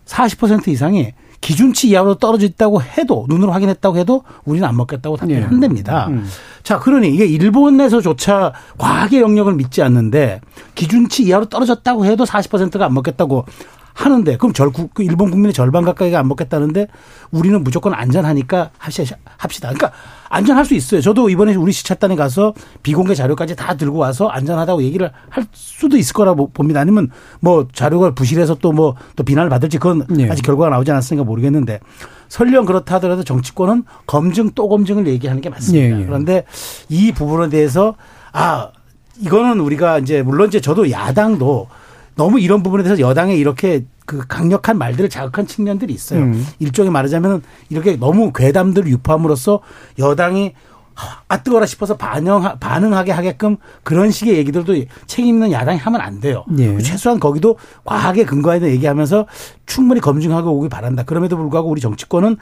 40% 이상이 기준치 이하로 떨어져 있다고 해도 눈으로 확인했다고 해도 우리는 안 먹겠다고 답변한답니다. 네. 음. 자, 그러니 이게 일본에서조차 과학의 영역을 믿지 않는데 기준치 이하로 떨어졌다고 해도 40%가 안 먹겠다고 하는데 그럼 절그 일본 국민의 절반 가까이가 안 먹겠다는데 우리는 무조건 안전하니까 합시다. 합시다. 그러니까 안전할 수 있어요. 저도 이번에 우리 시찰단에 가서 비공개 자료까지 다 들고 와서 안전하다고 얘기를 할 수도 있을 거라고 봅니다. 아니면 뭐 자료가 부실해서 또 뭐또 뭐 비난을 받을지 그건 네. 아직 결과가 나오지 않았으니까 모르겠는데 설령 그렇다 하더라도 정치권은 검증 또 검증을 얘기하는 게 맞습니다. 네, 네. 그런데 이 부분에 대해서 아 이거는 우리가 이제 물론 이제 저도 야당도 너무 이런 부분에 대해서 여당에 이렇게 그 강력한 말들을 자극한 측면들이 있어요. 음. 일종의 말하자면 이렇게 너무 괴담들을 유포함으로써 여당이 아 뜨거라 싶어서 반영 반응하게 하게끔 그런 식의 얘기들도 책임 있는 야당이 하면 안 돼요. 예. 최소한 거기도 과학에 근거해서 얘기하면서 충분히 검증하고 오기 바란다. 그럼에도 불구하고 우리 정치권은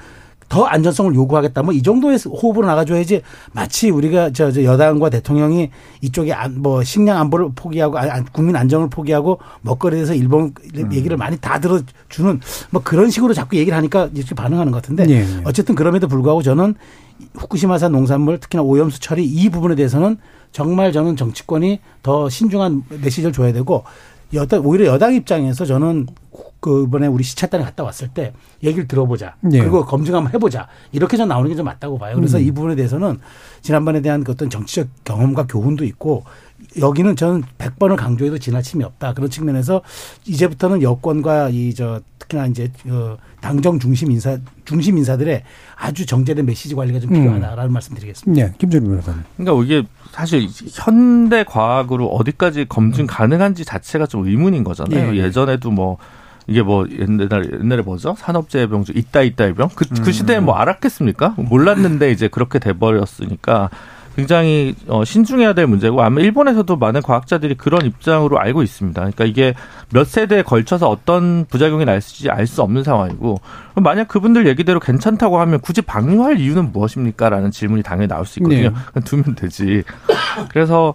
더 안전성을 요구하겠다. 뭐 이 정도의 호흡으로 나가줘야지 마치 우리가 저, 저 여당과 대통령이 이쪽에 안, 뭐 식량 안보를 포기하고 아, 국민 안정을 포기하고 먹거리에서 일본 음. 얘기를 많이 다 들어주는 뭐 그런 식으로 자꾸 얘기를 하니까 이렇게 반응하는 것 같은데 네. 어쨌든 그럼에도 불구하고 저는 후쿠시마산 농산물 특히나 오염수 처리 이 부분에 대해서는 정말 저는 정치권이 더 신중한 메시지를 줘야 되고 여당 오히려 여당 입장에서 저는 그 이번에 우리 시찰단에 갔다 왔을 때 얘기를 들어보자. 네. 그리고 검증 한번 해보자. 이렇게 좀 나오는 게 좀 맞다고 봐요. 그래서 음. 이 부분에 대해서는 지난번에 대한 그 어떤 정치적 경험과 교훈도 있고 여기는 저는 100번을 강조해도 지나침이 없다. 그런 측면에서 이제부터는 여권과 이 저 특히나 이제 그 당정 중심 인사 중심 인사들의 아주 정제된 메시지 관리가 좀 필요하다라는 음. 말씀드리겠습니다. 네, 김준일 변호사님. 그러니까 이게 사실 현대 과학으로 어디까지 검증 음. 가능한지 자체가 좀 의문인 거잖아요. 네. 예전에도 뭐 이게 뭐 옛날 옛날에 뭐죠? 산업재해병주 있다 있다 의 병 그, 그 음. 시대에 뭐 알았겠습니까? 몰랐는데 이제 그렇게 돼버렸으니까 굉장히 어, 신중해야 될 문제고 아마 일본에서도 많은 과학자들이 그런 입장으로 알고 있습니다. 그러니까 이게 몇 세대에 걸쳐서 어떤 부작용이 날지 알 수 없는 상황이고 만약 그분들 얘기대로 괜찮다고 하면 굳이 방류할 이유는 무엇입니까라는 질문이 당연히 나올 수 있거든요. 네. 두면 되지. 그래서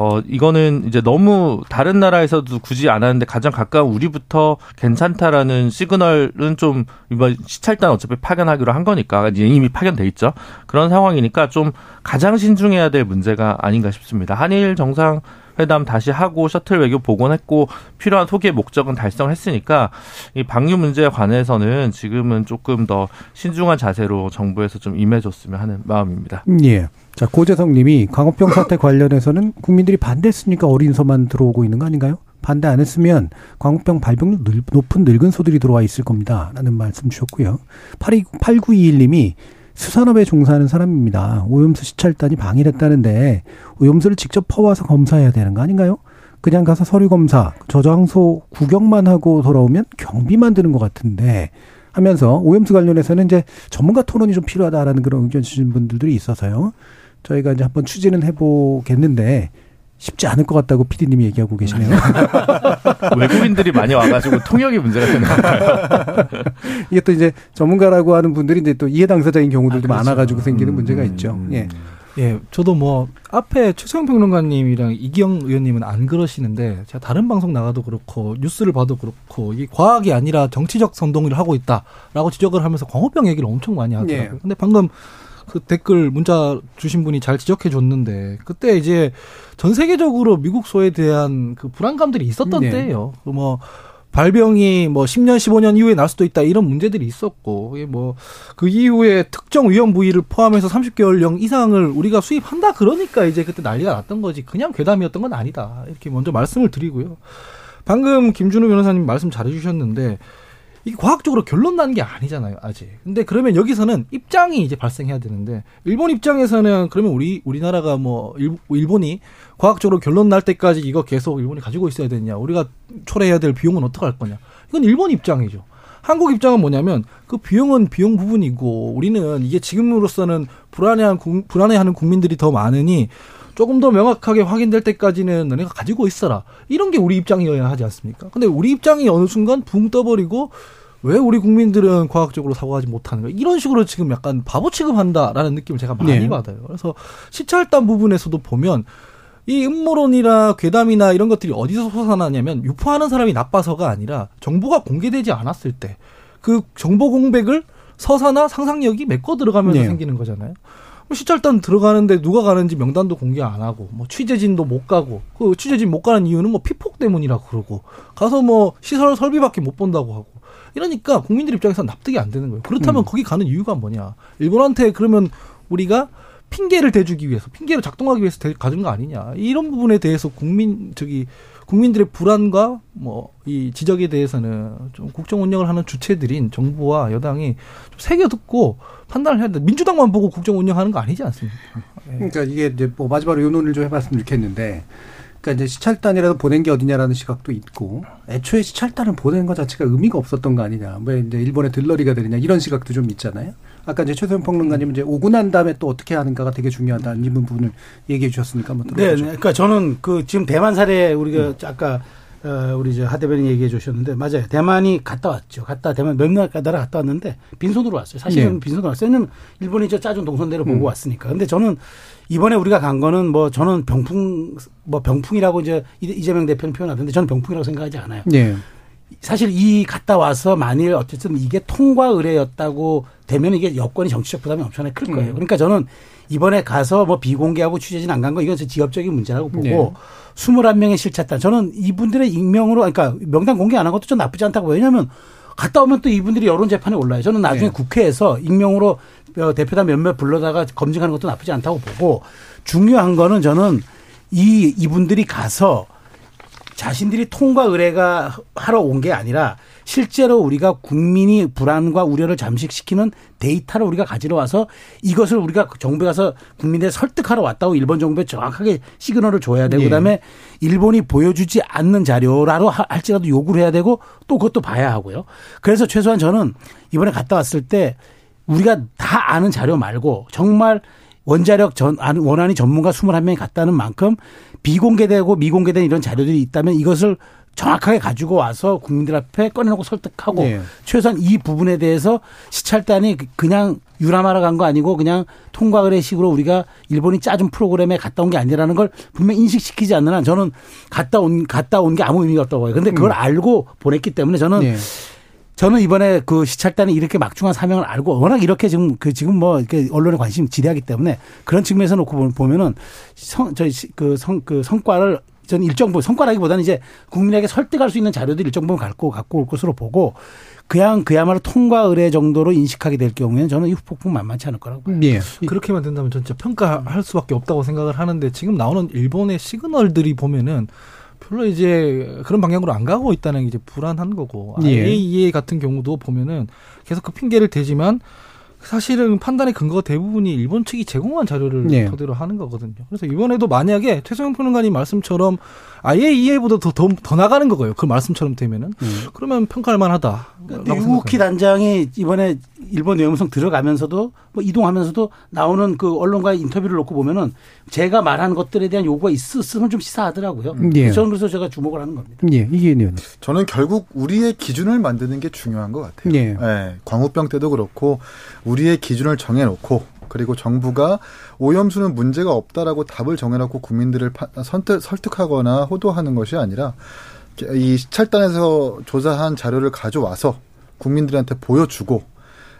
어 이거는 이제 너무 다른 나라에서도 굳이 안 하는데 가장 가까운 우리부터 괜찮다라는 시그널은 좀 이번 시찰단 어차피 파견하기로 한 거니까 이미 파견돼 있죠. 그런 상황이니까 좀 가장 신중해야 될 문제가 아닌가 싶습니다. 한일 정상 회담 다시 하고 셔틀 외교 복원했고 필요한 소개 목적은 달성했으니까 이 방류 문제에 관해서는 지금은 조금 더 신중한 자세로 정부에서 좀 임해줬으면 하는 마음입니다. 예. 자 고재성 님이 광우병 사태 관련해서는 국민들이 반대했으니까 어린 소만 들어오고 있는 거 아닌가요? 반대 안 했으면 광우병 발병률 높은 늙은 소들이 들어와 있을 겁니다. 라는 말씀 주셨고요. 8921 님이 수산업에 종사하는 사람입니다. 오염수 시찰단이 방일했다는데 오염수를 직접 퍼와서 검사해야 되는 거 아닌가요? 그냥 가서 서류 검사, 저장소 구경만 하고 돌아오면 경비만 드는 것 같은데 하면서 오염수 관련해서는 이제 전문가 토론이 좀 필요하다라는 그런 의견 주신 분들이 있어서요. 저희가 이제 한번 추진은 해보겠는데 쉽지 않을 것 같다고 피디님이 얘기하고 계시네요. 외국인들이 많이 와가지고 통역이 문제가 되는 건가요? 이게 또 이제 전문가라고 하는 분들이 이제 또 이해 당사자인 경우들도 아, 그렇죠. 많아가지고 생기는 음, 문제가 있죠. 음. 예. 예, 저도 뭐 앞에 최성 평론가님이랑 이기영 의원님은 안 그러시는데 제가 다른 방송 나가도 그렇고 뉴스를 봐도 그렇고 이게 과학이 아니라 정치적 선동을 하고 있다라고 지적을 하면서 광우병 얘기를 엄청 많이 하더라고요. 예. 근데 방금 그 댓글 문자 주신 분이 잘 지적해 줬는데 그때 이제 전 세계적으로 미국 소에 대한 그 불안감들이 있었던 네. 때예요. 그뭐 발병이 뭐 10년, 15년 이후에 날 수도 있다 이런 문제들이 있었고 뭐 그 이후에 특정 위험 부위를 포함해서 30개월령 이상을 우리가 수입한다 그러니까 이제 그때 난리가 났던 거지 그냥 괴담이었던 건 아니다 이렇게 먼저 말씀을 드리고요. 방금 김준우 변호사님 말씀 잘해주셨는데 이게 과학적으로 결론 난 게 아니잖아요, 아직. 근데 그러면 여기서는 입장이 이제 발생해야 되는데 일본 입장에서는 그러면 우리 우리나라가 뭐 일, 본이 과학적으로 결론 날 때까지 이거 계속 일본이 가지고 있어야 되냐? 우리가 초래해야 될 비용은 어떻게 할 거냐? 이건 일본 입장이죠. 한국 입장은 뭐냐면 그 비용은 비용 부분이고 우리는 이게 지금으로서는 불안해한 불안해하는 국민들이 더 많으니 조금 더 명확하게 확인될 때까지는 너네가 가지고 있어라. 이런 게 우리 입장이어야 하지 않습니까? 근데 우리 입장이 어느 순간 붕 떠버리고 왜 우리 국민들은 과학적으로 사고하지 못하는 가 이런 식으로 지금 약간 바보 취급한다라는 느낌을 제가 많이 네. 받아요. 그래서 시찰단 부분에서도 보면 이 음모론이나 괴담이나 이런 것들이 어디서 솟아나냐면 유포하는 사람이 나빠서가 아니라 정보가 공개되지 않았을 때 그 정보 공백을 서사나 상상력이 메꿔 들어가면서 네. 생기는 거잖아요. 뭐 시찰단 들어가는데 누가 가는지 명단도 공개 안 하고 뭐 취재진도 못 가고 그 취재진 못 가는 이유는 뭐 피폭 때문이라고 그러고 가서 뭐 시설 설비밖에 못 본다고 하고 이러니까 국민들 입장에서 납득이 안 되는 거예요. 그렇다면 음. 거기 가는 이유가 뭐냐? 일본한테 그러면 우리가 핑계를 대주기 위해서 핑계를 작동하기 위해서 가진 거 아니냐? 이런 부분에 대해서 국민 저기 국민들의 불안과 뭐 이 지적에 대해서는 좀 국정 운영을 하는 주체들인 정부와 여당이 좀 새겨 듣고 판단을 해야 돼. 민주당만 보고 국정 운영하는 거 아니지 않습니까? 그러니까 이게 이제 뭐 마지막으로 요 논의를 좀 해봤으면 좋겠는데 그러니까 이제 시찰단이라도 보낸 게 어디냐라는 시각도 있고 애초에 시찰단을 보낸 것 자체가 의미가 없었던 거 아니냐. 왜 이제 일본의 들러리가 되느냐 이런 시각도 좀 있잖아요. 아까 이제 최소영 평론가님 이제 오고 난 다음에 또 어떻게 하는가가 되게 중요하다는 이 부분을 얘기해 주셨으니까 한번 들어보죠. 네, 네, 그러니까 저는 그 지금 대만 사례 우리가 음. 아까 어, 우리 이제 하 대변인 얘기해 주셨는데 맞아요. 대만이 갔다 왔죠. 갔다 대만 몇몇 나라 갔다 왔는데 빈손으로 왔어요. 사실은 네. 빈손으로 왔어요. 왜냐면 일본이 이제 짜준 동선대로 보고 음. 왔으니까. 근데 저는 이번에 우리가 간 거는 뭐 저는 병풍 뭐 병풍이라고 이제 이재명 대표는 표현하던데 저는 병풍이라고 생각하지 않아요. 네. 사실 이 갔다 와서 만일 어쨌든 이게 통과 의뢰였다고 되면 이게 여권이 정치적 부담이 엄청나게 클 거예요. 음. 그러니까 저는 이번에 가서 뭐 비공개하고 취재진 안 간 거 이건 지역적인 문제라고 보고 네. 21명의 실찼다. 저는 이분들의 익명으로 그러니까 명단 공개 안 한 것도 좀 나쁘지 않다고 왜냐하면 갔다 오면 또 이분들이 여론 재판에 올라요. 저는 나중에 네. 국회에서 익명으로 어, 대표단 몇몇 불러다가 검증하는 것도 나쁘지 않다고 보고 중요한 거는 저는 이 이분들이 가서 자신들이 통과 의뢰가 하러 온 게 아니라 실제로 우리가 국민이 불안과 우려를 잠식시키는 데이터를 우리가 가지러 와서 이것을 우리가 정부에 가서 국민들 설득하러 왔다고 일본 정부에 정확하게 시그널을 줘야 되고 예. 그다음에 일본이 보여주지 않는 자료라도 할지라도 요구를 해야 되고 또 그것도 봐야 하고요. 그래서 최소한 저는 이번에 갔다 왔을 때 우리가 다 아는 자료 말고 정말 원자력 전 원안이 전문가 21명이 갔다는 만큼 비공개되고 미공개된 이런 자료들이 있다면 이것을 정확하게 가지고 와서 국민들 앞에 꺼내놓고 설득하고 네. 최소한 이 부분에 대해서 시찰단이 그냥 유람하러 간 거 아니고 그냥 통과 의뢰식으로 우리가 일본이 짜준 프로그램에 갔다 온 게 아니라는 걸 분명 인식시키지 않는 한 저는 갔다 온 갔다 온 게 아무 의미가 없다고 봐요. 근데 그걸 음. 알고 보냈기 때문에 저는 네. 저는 이번에 그 시찰단이 이렇게 막중한 사명을 알고 워낙 이렇게 지금 그 지금 뭐 이렇게 언론에 관심이 지대하기 때문에 그런 측면에서 놓고 보면은 성 저희 그성그 성과를 저는 일정 부분 성과라기보다는 이제 국민에게 설득할 수 있는 자료들 일정 부분 갖고 갖고 올 것으로 보고 그냥 그야말로 통과 의뢰 정도로 인식하게 될 경우에는 저는 이 후폭풍 만만치 않을 거라고 봐요. 네. 그렇게만 된다면 진짜 평가할 수밖에 없다고 생각을 하는데 지금 나오는 일본의 시그널들이 보면은 별로 이제 그런 방향으로 안 가고 있다는 게 이제 불안한 거고 예. IAEA 같은 경우도 보면은 계속 그 핑계를 대지만 사실은 판단의 근거가 대부분이 일본 측이 제공한 자료를 네. 토대로 하는 거거든요. 그래서 이번에도 만약에 최소영 평론가님 말씀처럼 IAEA보다 더, 더, 더 나가는 거예요. 그 말씀처럼 되면은. 음. 그러면 평가할 만하다. 유우키 단장이 이번에 일본 외무성 들어가면서도 뭐 이동하면서도 나오는 그 언론과의 인터뷰를 놓고 보면은 제가 말한 것들에 대한 요구가 있었으면 좀 시사하더라고요. 예. 저는 그래서 제가 주목을 하는 겁니다. 예, 이게 저는 결국 우리의 기준을 만드는 게 중요한 것 같아요. 예. 네, 광우병 때도 그렇고 우리의 기준을 정해놓고 그리고 정부가 오염수는 문제가 없다라고 답을 정해놓고 국민들을 선택, 설득하거나 호도하는 것이 아니라 이 시찰단에서 조사한 자료를 가져와서 국민들한테 보여주고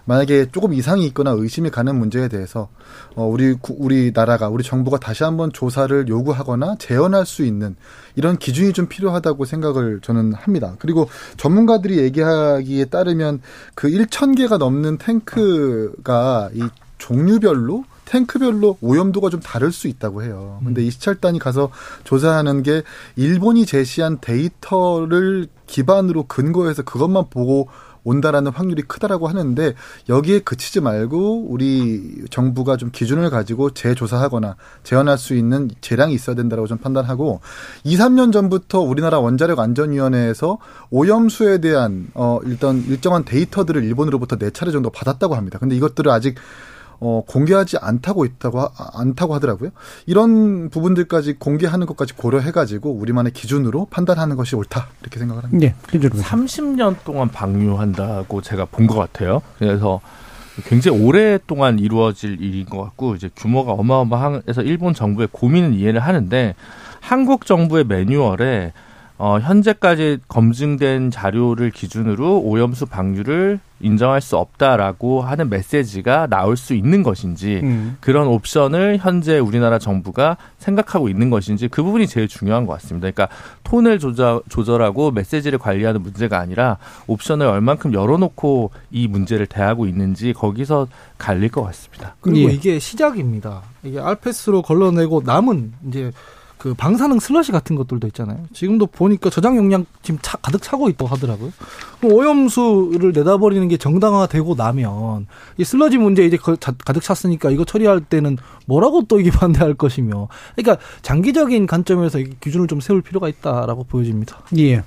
만약에 조금 이상이 있거나 의심이 가는 문제에 대해서 어 우리 우리 나라가 우리 정부가 다시 한번 조사를 요구하거나 재현할 수 있는 이런 기준이 좀 필요하다고 생각을 저는 합니다. 그리고 전문가들이 얘기하기에 따르면 그 1천 개가 넘는 탱크가 이 종류별로 탱크별로 오염도가 좀 다를 수 있다고 해요. 근데 이 시찰단이 가서 조사하는 게 일본이 제시한 데이터를 기반으로 근거해서 그것만 보고 온다라는 확률이 크다라고 하는데 여기에 그치지 말고 우리 정부가 좀 기준을 가지고 재조사하거나 재현할 수 있는 재량이 있어야 된다라고 좀 판단하고 2, 3년 전부터 우리나라 원자력 안전위원회에서 오염수에 대한 어 일단 일정한 데이터들을 일본으로부터 네 차례 정도 받았다고 합니다. 근데 이것들을 아직 어, 공개하지 않다고 있다고 하, 않다고 하더라고요. 이런 부분들까지 공개하는 것까지 고려해가지고 우리만의 기준으로 판단하는 것이 옳다 이렇게 생각을 합니다. 네, 30년 동안 방류한다고 제가 본 것 같아요. 그래서 굉장히 오랫동안 이루어질 일인 것 같고 이제 규모가 어마어마해서 일본 정부의 고민은 이해를 하는데 한국 정부의 매뉴얼에 어, 현재까지 검증된 자료를 기준으로 오염수 방류를 인정할 수 없다라고 하는 메시지가 나올 수 있는 것인지 음. 그런 옵션을 현재 우리나라 정부가 생각하고 있는 것인지 그 부분이 제일 중요한 것 같습니다. 그러니까 톤을 조절, 조절하고 메시지를 관리하는 문제가 아니라 옵션을 얼만큼 열어놓고 이 문제를 대하고 있는지 거기서 갈릴 것 같습니다. 그리고 예. 이게 시작입니다. 이게 알패스로 걸러내고 남은 이제 그 방사능 슬러시 같은 것들도 있잖아요. 지금도 보니까 저장 용량 지금 차, 가득 차고 있다고 하더라고요. 그럼 오염수를 내다버리는 게 정당화되고 나면 이 슬러지 문제 이제 가득 찼으니까 이거 처리할 때는 뭐라고 또 이게 반대할 것이며. 그러니까 장기적인 관점에서 기준을 좀 세울 필요가 있다라고 보여집니다. 예.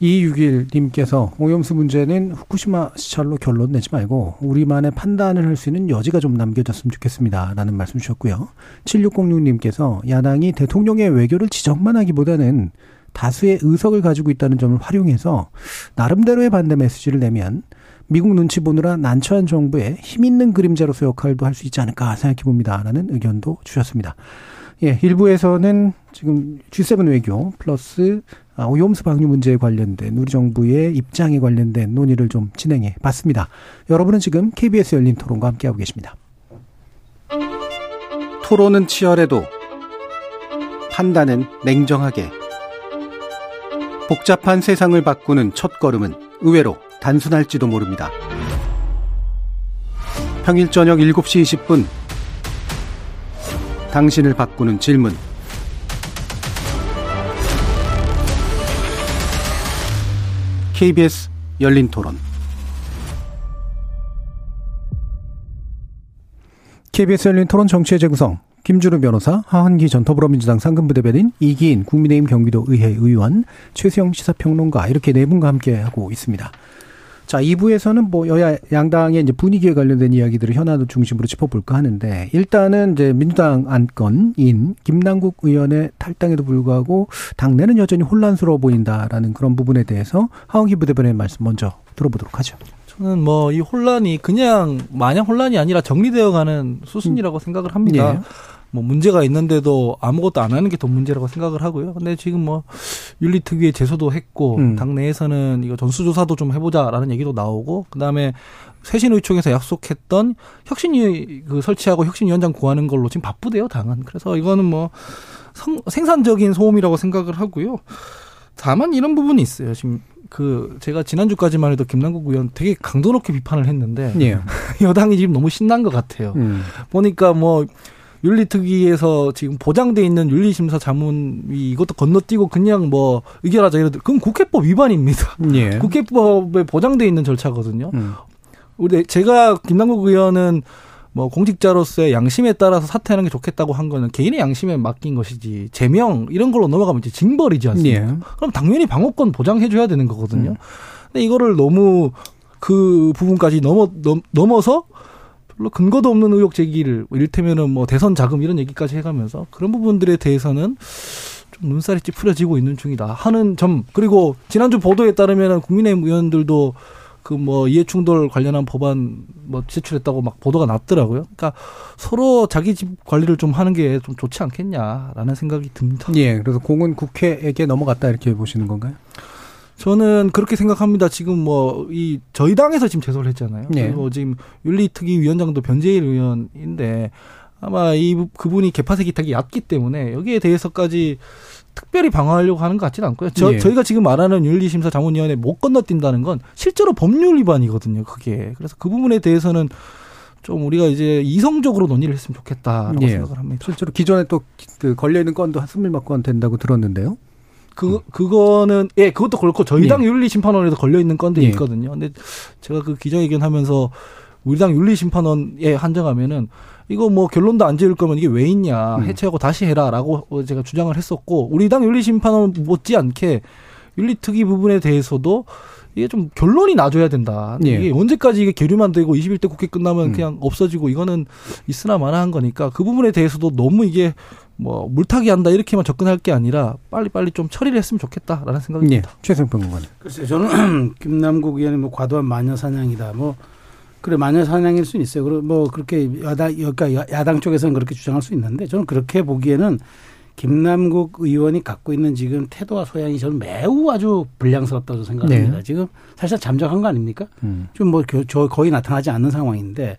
2261님께서 오염수 문제는 후쿠시마 시찰로 결론 내지 말고 우리만의 판단을 할 수 있는 여지가 좀 남겨졌으면 좋겠습니다. 라는 말씀 주셨고요. 7606님께서 야당이 대통령의 외교를 지적만 하기보다는 다수의 의석을 가지고 있다는 점을 활용해서 나름대로의 반대 메시지를 내면 미국 눈치 보느라 난처한 정부의 힘 있는 그림자로서 역할도 할 수 있지 않을까 생각해 봅니다. 라는 의견도 주셨습니다. 예, 일부에서는 지금 G7 외교 플러스 아, 오염수 방류 문제에 관련된 우리 정부의 입장에 관련된 논의를 좀 진행해 봤습니다. 여러분은 지금 KBS 열린 토론과 함께하고 계십니다. 토론은 치열해도 판단은 냉정하게 복잡한 세상을 바꾸는 첫 걸음은 의외로 단순할지도 모릅니다. 평일 저녁 7시 20분 당신을 바꾸는 질문 KBS 열린 토론. KBS 열린 토론 정치의 재구성. 김주루 변호사, 하한기 전 더불어민주당 상근부대변인, 이기인 국민의힘 경기도 의회 의원, 최수영 시사평론가 이렇게 네 분과 함께 하고 있습니다. 자, 2부에서는 뭐 여야 양당의 이제 분위기에 관련된 이야기들을 현안을 중심으로 짚어볼까 하는데 일단은 이제 민주당 안건인 김남국 의원의 탈당에도 불구하고 당내는 여전히 혼란스러워 보인다라는 그런 부분에 대해서 하원기 부대변의 말씀 먼저 들어보도록 하죠. 저는 뭐 이 혼란이 그냥 마냥 혼란이 아니라 정리되어가는 수순이라고 음. 생각을 합니다. 예. 뭐 문제가 있는데도 아무것도 안 하는 게 더 문제라고 생각을 하고요. 근데 지금 뭐 윤리특위에 제소도 했고 음. 당내에서는 이거 전수조사도 좀 해보자라는 얘기도 나오고 그다음에 쇄신의총에서 약속했던 혁신위 그 설치하고 혁신위원장 구하는 걸로 지금 바쁘대요 당은. 그래서 이거는 뭐 성, 생산적인 소음이라고 생각을 하고요. 다만 이런 부분이 있어요. 지금 그 제가 지난주까지만 해도 김남국 의원 되게 강도 높게 비판을 했는데 예. 여당이 지금 너무 신난 것 같아요. 음. 보니까 뭐 윤리특위에서 지금 보장돼 있는 윤리심사 자문위 이것도 건너뛰고 그냥 뭐 의결하자 이러더 그건 국회법 위반입니다. 예. 국회법에 보장돼 있는 절차거든요. 음. 우리 제가 김남국 의원은 뭐 공직자로서의 양심에 따라서 사퇴하는 게 좋겠다고 한 거는 개인의 양심에 맡긴 것이지 제명 이런 걸로 넘어가면 이제 징벌이지 않습니까? 예. 그럼 당연히 방어권 보장해 줘야 되는 거거든요. 음. 근데 이거를 너무 그 부분까지 넘어 넘, 넘어서 별로 근거도 없는 의혹 제기를 이를테면은 뭐 대선 자금 이런 얘기까지 해가면서 그런 부분들에 대해서는 좀 눈살이 찌푸려지고 있는 중이다 하는 점 그리고 지난주 보도에 따르면 국민의힘 의원들도 그 뭐 이해충돌 관련한 법안 뭐 제출했다고 막 보도가 났더라고요. 그러니까 서로 자기 집 관리를 좀 하는 게 좀 좋지 않겠냐라는 생각이 듭니다. 예, 그래서 공은 국회에게 넘어갔다 이렇게 보시는 건가요? 저는 그렇게 생각합니다. 지금 뭐 이 저희 당에서 지금 제소를 했잖아요. 네. 그리고 지금 윤리특위 위원장도 변재일 의원인데 아마 이 그분이 개파색이 되게 얕기 때문에 여기에 대해서까지 특별히 방어하려고 하는 것 같지는 않고요. 저, 예. 저희가 지금 말하는 윤리심사 자문위원회 못 건너뛴다는 건 실제로 법률 위반이거든요. 그게. 그래서 그 부분에 대해서는 좀 우리가 이제 이성적으로 논의를 했으면 좋겠다라고 예. 생각을 합니다. 실제로 기존에 또 그 걸려 있는 건도 한스밀 맞고 된다고 들었는데요. 그 그거는 예 그것도 그렇고 저희 당 예. 윤리심판원에도 걸려 있는 건데 예. 있거든요. 근데 제가 그 기자회견하면서 우리 당 윤리심판원에 한정하면은 이거 뭐 결론도 안 지을 거면 이게 왜 있냐 음. 해체하고 다시 해라라고 제가 주장을 했었고 우리 당 윤리심판원 못지않게 윤리특위 부분에 대해서도 이게 좀 결론이 나줘야 된다. 예. 이게 언제까지 이게 계류만 되고 21대 국회 끝나면 음. 그냥 없어지고 이거는 있으나 마나한 거니까 그 부분에 대해서도 너무 이게 뭐 물타기 한다 이렇게만 접근할 게 아니라 빨리 빨리 좀 처리를 했으면 좋겠다라는 생각이 듭니다. 예. 최승평 의원. 글쎄요. 저는 김남국 의원이 뭐 과도한 마녀 사냥이다. 뭐 그래 마녀 사냥일 수는 있어요. 그리고 뭐 그렇게 야당 그러니까 야당 쪽에서는 그렇게 주장할 수 있는데 저는 그렇게 보기에는 김남국 의원이 갖고 있는 지금 태도와 소양이 저는 매우 아주 불량스럽다고 생각합니다. 네. 지금 사실상 잠적한 거 아닙니까? 음. 좀뭐 저 거의 나타나지 않는 상황인데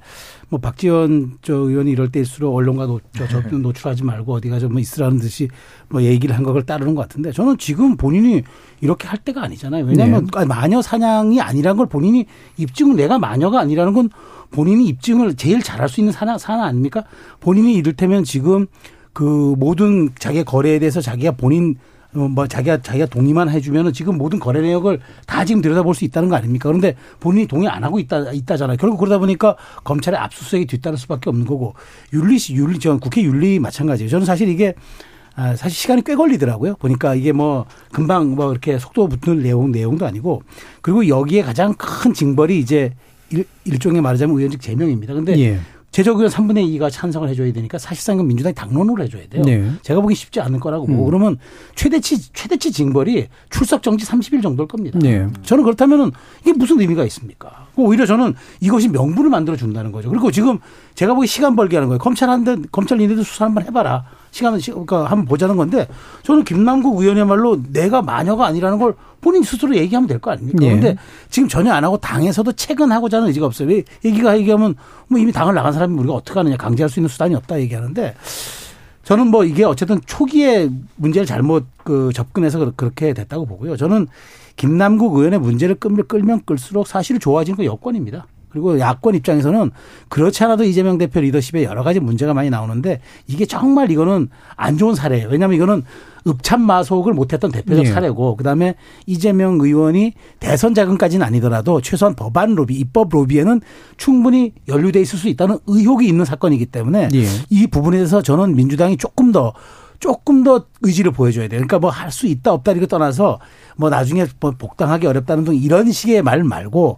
뭐 박지원 저 의원이 이럴 때일수록 언론과 노, 저, 저 노출하지 말고 어디가 좀뭐 있으라는 듯이 뭐 얘기를 한 것을 따르는 것 같은데 저는 지금 본인이 이렇게 할 때가 아니잖아요. 왜냐하면 네. 마녀 사냥이 아니라는 걸 본인이 입증을 내가 마녀가 아니라는 건 본인이 입증을 제일 잘할 수 있는 사나, 사나 아닙니까? 본인이 이를테면 지금 그 모든 자기 거래에 대해서 자기가 본인 어, 뭐 자기가 자기가 동의만 해주면은 지금 모든 거래 내역을 다 지금 들여다볼 수 있다는 거 아닙니까? 그런데 본인이 동의 안 하고 있다 있다잖아요. 결국 그러다 보니까 검찰의 압수수색이 뒤따를 수밖에 없는 거고 윤리 윤리 전 국회 윤리 마찬가지예요. 저는 사실 이게 아, 사실 시간이 꽤 걸리더라고요. 보니까 이게 뭐 금방 뭐 이렇게 속도 붙는 내용 내용도 아니고 그리고 여기에 가장 큰 징벌이 이제 일, 일종의 말하자면 의원직 제명입니다. 근데 예. 제적 의원 3분의 2가 찬성을 해줘야 되니까 사실상 은 민주당이 당론으로 해줘야 돼요. 네. 제가 보기 쉽지 않을 거라고 보고 음. 그러면 최대치 최대치 징벌이 출석 정지 30일 정도일 겁니다. 네. 저는 그렇다면은 이게 무슨 의미가 있습니까? 오히려 저는 이것이 명분을 만들어 준다는 거죠. 그리고 지금 제가 보기 시간 벌게 하는 거예요. 검찰 한데 검찰 니네들 수사 한번 해봐라. 시간은 그러니까 한번 보자는 건데 저는 김남국 의원이야말로 내가 마녀가 아니라는 걸 본인 스스로 얘기하면 될 거 아닙니까? 네. 그런데 지금 전혀 안 하고 당에서도 체근하고자 하는 의지가 없어요. 왜 얘기가 얘기하면 뭐 이미 당을 나간 사람이 우리가 어떻게 하느냐 강제할 수 있는 수단이 없다 얘기하는데 저는 뭐 이게 어쨌든 초기에 문제를 잘못 그 접근해서 그렇게 됐다고 보고요. 저는 김남국 의원의 문제를 끌면 끌수록 사실 좋아지는 건 여권입니다. 그리고 야권 입장에서는 그렇지 않아도 이재명 대표 리더십에 여러 가지 문제가 많이 나오는데 이게 정말 이거는 안 좋은 사례예요. 왜냐하면 이거는 읍참마속을 못했던 대표적 네. 사례고 그다음에 이재명 의원이 대선 자금까지는 아니더라도 최소한 법안 로비, 입법 로비에는 충분히 연루돼 있을 수 있다는 의혹이 있는 사건이기 때문에 네. 이 부분에 대해서 저는 민주당이 조금 더 조금 더 의지를 보여줘야 돼요. 그러니까 뭐 할 수 있다 없다 이거 떠나서 뭐 나중에 뭐 복당하기 어렵다는 등 이런 식의 말 말고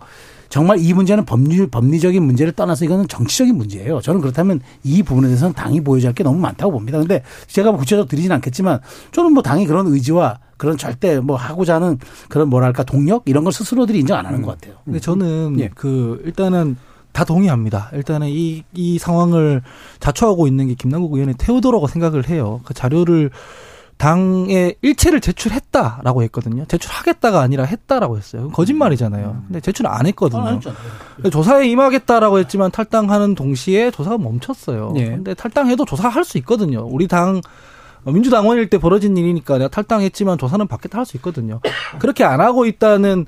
정말 이 문제는 법률 법리적인 문제를 떠나서 이거는 정치적인 문제예요. 저는 그렇다면 이 부분에 대해서는 당이 보여줄 게 너무 많다고 봅니다. 근데 제가 뭐 구체적으로 드리진 않겠지만 저는 뭐 당이 그런 의지와 그런 절대 뭐 하고자 하는 그런 뭐랄까 동력 이런 걸 스스로들이 인정 안 하는 것 같아요. 근데 저는 예. 그 일단은 다 동의합니다. 일단은 이, 이 상황을 자초하고 있는 게 김남국 의원의 태우도라고 생각을 해요. 그 자료를 당에 일체를 제출했다라고 했거든요. 제출하겠다가 아니라 했다라고 했어요. 거짓말이잖아요. 음. 근데 제출 안 했거든요. 아, 조사에 임하겠다라고 했지만 탈당하는 동시에 조사가 멈췄어요. 예. 근데 탈당해도 조사할 수 있거든요. 우리 당 민주당원일 때 벌어진 일이니까 내가 탈당했지만 조사는 받겠다 할수 있거든요. 그렇게 안 하고 있다는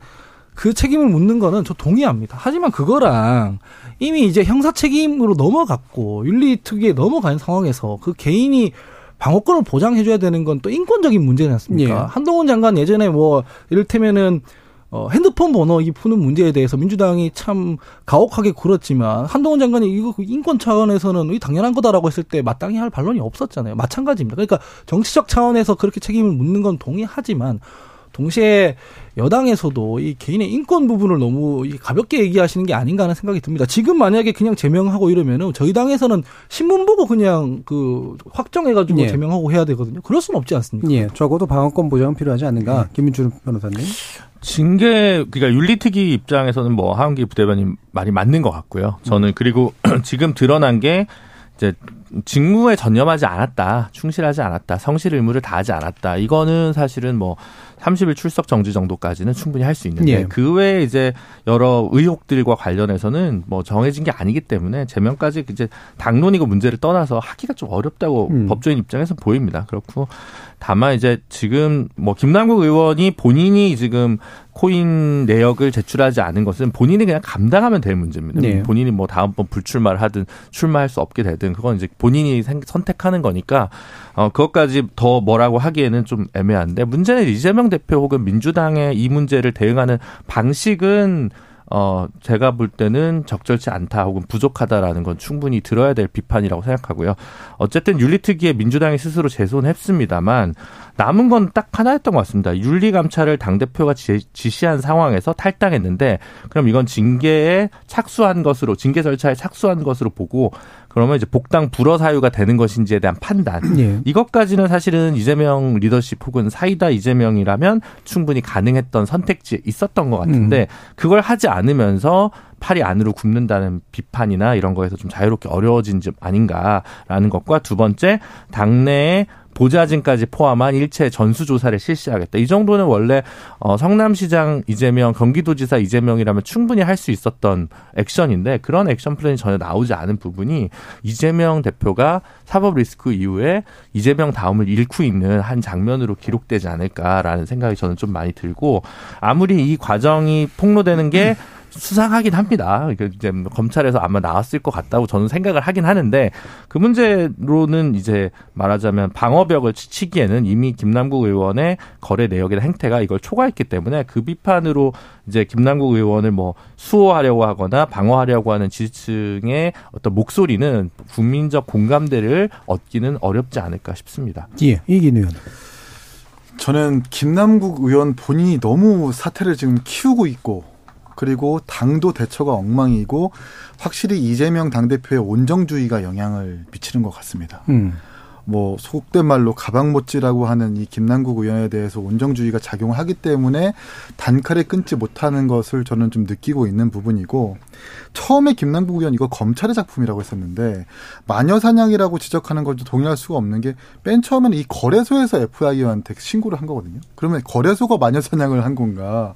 그 책임을 묻는 거는 저 동의합니다. 하지만 그거랑 이미 이제 형사 책임으로 넘어갔고 윤리 특위에 넘어간 상황에서 그 개인이 방어권을 보장해줘야 되는 건 또 인권적인 문제지 않습니까? 예. 한동훈 장관 예전에 뭐 이를테면은 어, 핸드폰 번호 이 푸는 문제에 대해서 민주당이 참 가혹하게 굴었지만 한동훈 장관이 이거 그 인권 차원에서는 이 당연한 거다라고 했을 때 마땅히 할 반론이 없었잖아요. 마찬가지입니다. 그러니까 정치적 차원에서 그렇게 책임을 묻는 건 동의하지만 동시에 여당에서도 이 개인의 인권 부분을 너무 가볍게 얘기하시는 게 아닌가 하는 생각이 듭니다. 지금 만약에 그냥 제명하고 이러면은 저희 당에서는 신문 보고 그냥 그 확정해가지고 예. 제명하고 해야 되거든요. 그럴 수는 없지 않습니까? 예. 적어도 방어권 보장은 필요하지 않는가? 음. 김민주 변호사님. 징계 그러니까 윤리특위 입장에서는 뭐 하은기 부대변인 말이 맞는 것 같고요. 저는 음. 그리고 지금 드러난 게 이제 직무에 전념하지 않았다, 충실하지 않았다, 성실 의무를 다하지 않았다. 이거는 사실은 뭐 30일 출석 정지 정도까지는 충분히 할 수 있는데 예. 그 외에 이제 여러 의혹들과 관련해서는 뭐 정해진 게 아니기 때문에 제명까지 이제 당론이고 문제를 떠나서 하기가 좀 어렵다고 음. 법조인 입장에서 보입니다. 그렇고 다만 이제 지금 뭐 김남국 의원이 본인이 지금 코인 내역을 제출하지 않은 것은 본인이 그냥 감당하면 될 문제입니다. 네. 본인이 뭐 다음번 불출마를 하든 출마할 수 없게 되든 그건 이제 본인이 선택하는 거니까 어 그것까지 더 뭐라고 하기에는 좀 애매한데 문제는 이재명 대표 혹은 민주당의 이 문제를 대응하는 방식은 어, 제가 볼 때는 적절치 않다 혹은 부족하다라는 건 충분히 들어야 될 비판이라고 생각하고요. 어쨌든 윤리특위에 민주당이 스스로 재손했습니다만 남은 건 딱 하나였던 것 같습니다. 윤리감찰을 당대표가 지시한 상황에서 탈당했는데 그럼 이건 징계에 착수한 것으로, 징계 절차에 착수한 것으로 보고 그러면 이제 복당 불허 사유가 되는 것인지에 대한 판단. 네. 이것까지는 사실은 이재명 리더십 혹은 사이다 이재명이라면 충분히 가능했던 선택지에 있었던 것 같은데 음. 그걸 하지 않으면서 팔이 안으로 굽는다는 비판이나 이런 거에서 좀 자유롭게 어려워진 점 아닌가라는 것과 두 번째 당내에 보좌진까지 포함한 일체 전수조사를 실시하겠다. 이 정도는 원래 어, 성남시장 이재명, 경기도지사 이재명이라면 충분히 할 수 있었던 액션인데 그런 액션 플랜이 전혀 나오지 않은 부분이 이재명 대표가 사법 리스크 이후에 이재명 다음을 잃고 있는 한 장면으로 기록되지 않을까라는 생각이 저는 좀 많이 들고 아무리 이 과정이 폭로되는 게 수상하긴 합니다. 이제 검찰에서 아마 나왔을 것 같다고 저는 생각을 하긴 하는데 그 문제로는 이제 말하자면 방어벽을 치기에는 이미 김남국 의원의 거래 내역이나 행태가 이걸 초과했기 때문에 그 비판으로 이제 김남국 의원을 뭐 수호하려고 하거나 방어하려고 하는 지지층의 어떤 목소리는 국민적 공감대를 얻기는 어렵지 않을까 싶습니다. 예, 이긴 의원. 저는 김남국 의원 본인이 너무 사태를 지금 키우고 있고 그리고 당도 대처가 엉망이고 확실히 이재명 당대표의 온정주의가 영향을 미치는 것 같습니다. 음. 뭐 속된 말로 가방못지라고 하는 이 김남국 의원에 대해서 온정주의가 작용을 하기 때문에 단칼에 끊지 못하는 것을 저는 좀 느끼고 있는 부분이고 처음에 김남국 의원 이거 검찰의 작품이라고 했었는데 마녀 사냥이라고 지적하는 것도 동의할 수가 없는 게 맨 처음에는 이 거래소에서 FIU한테 신고를 한 거거든요. 그러면 거래소가 마녀 사냥을 한 건가?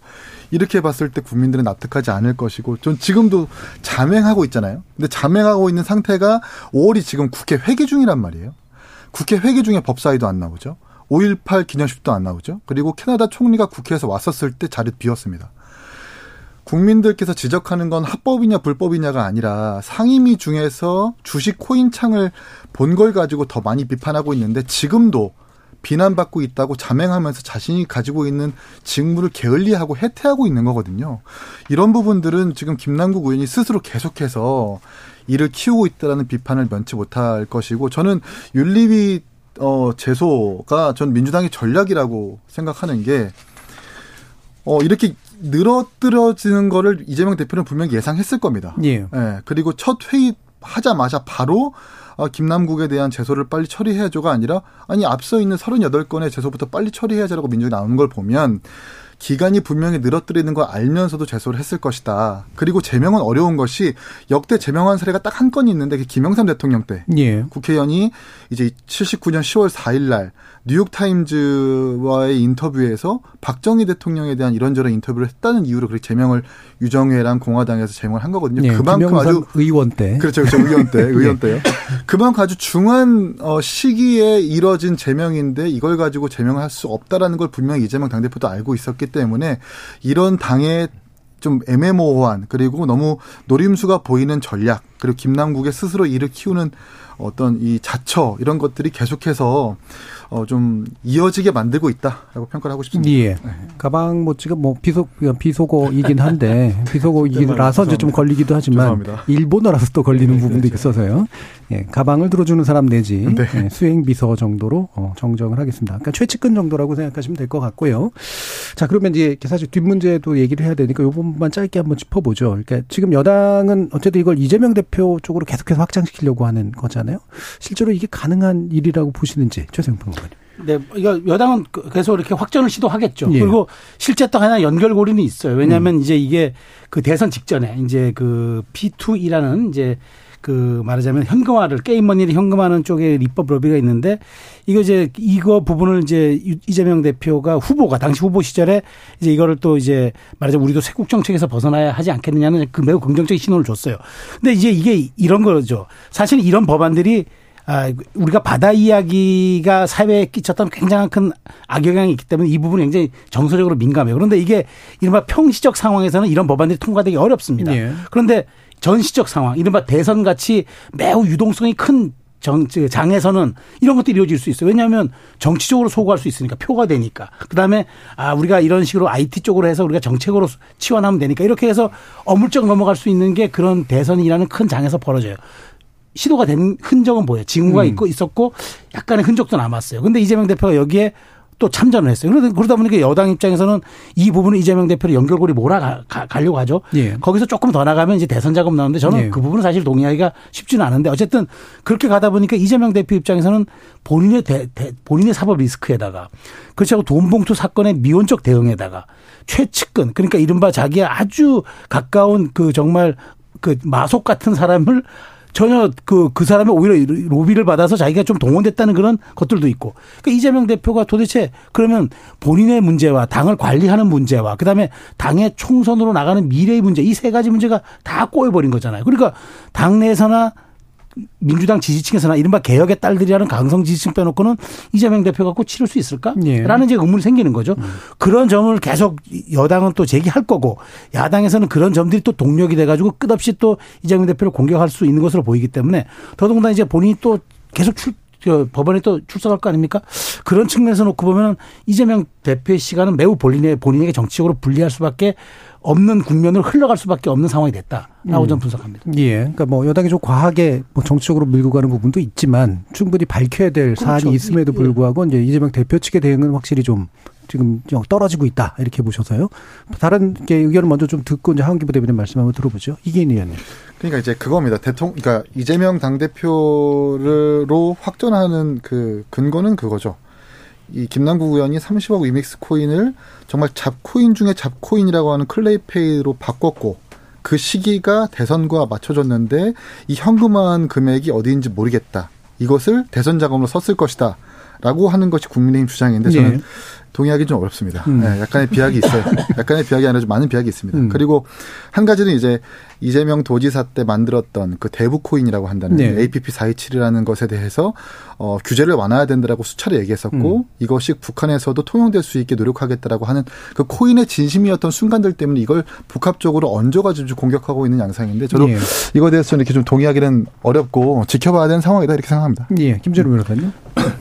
이렇게 봤을 때 국민들은 납득하지 않을 것이고 전 지금도 자맹하고 있잖아요. 근데 자맹하고 있는 상태가 5월이 지금 국회 회기 중이란 말이에요. 국회 회기 중에 법사위도 안 나오죠. 5.18 기념식도 안 나오죠. 그리고 캐나다 총리가 국회에서 왔었을 때 자리 비었습니다. 국민들께서 지적하는 건 합법이냐 불법이냐가 아니라 상임위 중에서 주식 코인 창을 본 걸 가지고 더 많이 비판하고 있는데 지금도 비난받고 있다고 자맹하면서 자신이 가지고 있는 직무를 게을리하고 해태하고 있는 거거든요. 이런 부분들은 지금 김남국 의원이 스스로 계속해서 이를 키우고 있다라는 비판을 면치 못할 것이고 저는 윤리위 어 제소가 전 민주당의 전략이라고 생각하는 게 어, 이렇게 늘어뜨려지는 거를 이재명 대표는 분명히 예상했을 겁니다. 예. 예. 그리고 첫 회의 하자마자 바로 아, 김남국에 대한 제소를 빨리 처리해야죠가 아니라 아니 앞서 있는 38건의 제소부터 빨리 처리해야죠라고 민주당이 나오는 걸 보면 기간이 분명히 늘어뜨리는 걸 알면서도 제소를 했을 것이다. 그리고 제명은 어려운 것이 역대 제명한 사례가 딱 한 건이 있는데 그 김영삼 대통령 때 예. 국회의원이 이제 79년 10월 4일 날 뉴욕타임즈와의 인터뷰에서 박정희 대통령에 대한 이런저런 인터뷰를 했다는 이유로 그렇게 제명을 유정회랑 공화당에서 제명을 한 거거든요. 네, 그만큼 아주 의원 때 그렇죠, 그렇죠 의원 때 의원 네. 때요. 그만큼 아주 중한 어, 시기에 이뤄진 제명인데 이걸 가지고 제명할 수 없다라는 걸 분명히 이재명 당대표도 알고 있었기 때문에 이런 당의 좀 애매모호한 그리고 너무 노림수가 보이는 전략 그리고 김남국의 스스로 일을 키우는 어떤 이 자처 이런 것들이 계속해서 어, 좀 이어지게 만들고 있다라고 평가를 하고 싶습니다. 예. 네. 가방 모찌가 뭐 비속 비속어이긴 한데 비속어이기라서 이제 좀 걸리기도 하지만 죄송합니다. 일본어라서 또 걸리는 네, 부분도 그렇죠. 있어서요. 예, 가방을 들어주는 사람 내지 네. 예, 수행 비서 정도로 어, 정정을 하겠습니다. 그러니까 최측근 정도라고 생각하시면 될 것 같고요. 자 그러면 이제 사실 뒷 문제도 얘기를 해야 되니까 요 부분만 짧게 한번 짚어보죠. 그러니까 지금 여당은 어쨌든 이걸 이재명 대표 쪽으로 계속해서 확장시키려고 하는 거잖아요. 실제로 이게 가능한 일이라고 보시는지 최생 평론가님. 네, 이거 여당은 그, 계속 이렇게 확전을 시도하겠죠. 예. 그리고 실제 또 하나 연결고리는 있어요. 왜냐하면 음. 이제 이게 그 대선 직전에 이제 그 P2E라는 이제 그 말하자면 현금화를 게임머니를 현금화하는 쪽에 입법 로비가 있는데 이거 이제 이거 부분을 이제 이재명 대표가 후보가 당시 후보 시절에 이제 이거를 또 이제 말하자면 우리도 세국 정책에서 벗어나야 하지 않겠느냐는 그 매우 긍정적인 신호를 줬어요. 근데 이제 이게 이런 거죠. 사실 이런 법안들이 아, 우리가 바다 이야기가 사회에 끼쳤던 굉장한 큰 악영향이 있기 때문에 이 부분이 굉장히 정서적으로 민감해요. 그런데 이게 이른바 평시적 상황에서는 이런 법안들이 통과되기 어렵습니다. 네. 그런데 전시적 상황, 이른바 대선 같이 매우 유동성이 큰 정, 장에서는 이런 것들이 이루어질 수 있어요. 왜냐하면 정치적으로 소구할 수 있으니까 표가 되니까. 그 다음에 아 우리가 이런 식으로 IT 쪽으로 해서 우리가 정책으로 치환하면 되니까 이렇게 해서 어물쩍 넘어갈 수 있는 게 그런 대선이라는 큰 장에서 벌어져요. 시도가 된 흔적은 보여요. 징후가 음. 있고 있었고 약간의 흔적도 남았어요. 근데 이재명 대표가 여기에 또 참전을 했어요. 그러다 보니까 여당 입장에서는 이 부분을 이재명 대표를 연결고리 몰아가려고 하죠. 예. 거기서 조금 더 나가면 이제 대선 작업 나오는데 저는 예. 그 부분은 사실 동의하기가 쉽지는 않은데 어쨌든 그렇게 가다 보니까 이재명 대표 입장에서는 본인의 대, 대, 본인의 사법 리스크에다가 그렇지 않고 돈봉투 사건의 미온적 대응에다가 최측근 그러니까 이른바 자기의 아주 가까운 그 정말 그 마속 같은 사람을 전혀 그, 그 사람이 오히려 로비를 받아서 자기가 좀 동원됐다는 그런 것들도 있고. 그러니까 이재명 대표가 도대체 그러면 본인의 문제와 당을 관리하는 문제와 그 다음에 당의 총선으로 나가는 미래의 문제 이 세 가지 문제가 다 꼬여버린 거잖아요. 그러니까 당내에서나 민주당 지지층에서나 이른바 개혁의 딸들이라는 강성 지지층 빼놓고는 이재명 대표 갖고 치를 수 있을까?라는 예. 이제 의문이 생기는 거죠. 음. 그런 점을 계속 여당은 또 제기할 거고 야당에서는 그런 점들이 또 동력이 돼가지고 끝없이 또 이재명 대표를 공격할 수 있는 것으로 보이기 때문에 더더군다나 이제 본인이 또 계속 출, 그 법원에 또 출석할 거 아닙니까? 그런 측면에서 놓고 보면 이재명 대표의 시간은 매우 본인의 본인에게 정치적으로 불리할 수밖에 없는 국면을 흘러갈 수밖에 없는 상황이 됐다 라고 음. 저는 분석합니다. 예. 그러니까 뭐 여당이 좀 과하게 뭐 정치적으로 밀고 가는 부분도 있지만 충분히 밝혀야 될 그렇죠. 사안이 있음에도 예. 불구하고 이제 이재명 대표 측의 대응은 확실히 좀 지금 떨어지고 있다 이렇게 보셔서요. 다른 게 의견을 먼저 좀 듣고 이제 하은기 부대변인 말씀 한번 들어보죠. 이기인 의원님. 그러니까 이제 그겁니다. 대통령, 그러니까 이재명 당 대표로 확전하는 그 근거는 그거죠. 이 김남국 의원이 30억 위믹스 코인을 정말 잡코인 중에 잡코인이라고 하는 클레이페이로 바꿨고 그 시기가 대선과 맞춰졌는데 이 현금화한 금액이 어디인지 모르겠다. 이것을 대선 자금으로 썼을 것이다. 라고 하는 것이 국민의힘 주장인데 저는 네. 동의하기 좀 어렵습니다. 음. 네, 약간의 비약이 있어요. 약간의 비약이 아니라 좀 많은 비약이 있습니다. 음. 그리고 한 가지는 이제 이재명 도지사 때 만들었던 그 대북 코인이라고 한다는 네. APP 427이라는 것에 대해서 어, 규제를 완화해야 된다라고 수차례 얘기했었고 음. 이것이 북한에서도 통용될 수 있게 노력하겠다라고 하는 그 코인의 진심이었던 순간들 때문에 이걸 복합적으로 얹어가지고 공격하고 있는 양상인데 저도 예. 이거에 대해서 이렇게 좀 동의하기는 어렵고 지켜봐야 되는 상황이다 이렇게 생각합니다. 예, 김재룡 변호사님.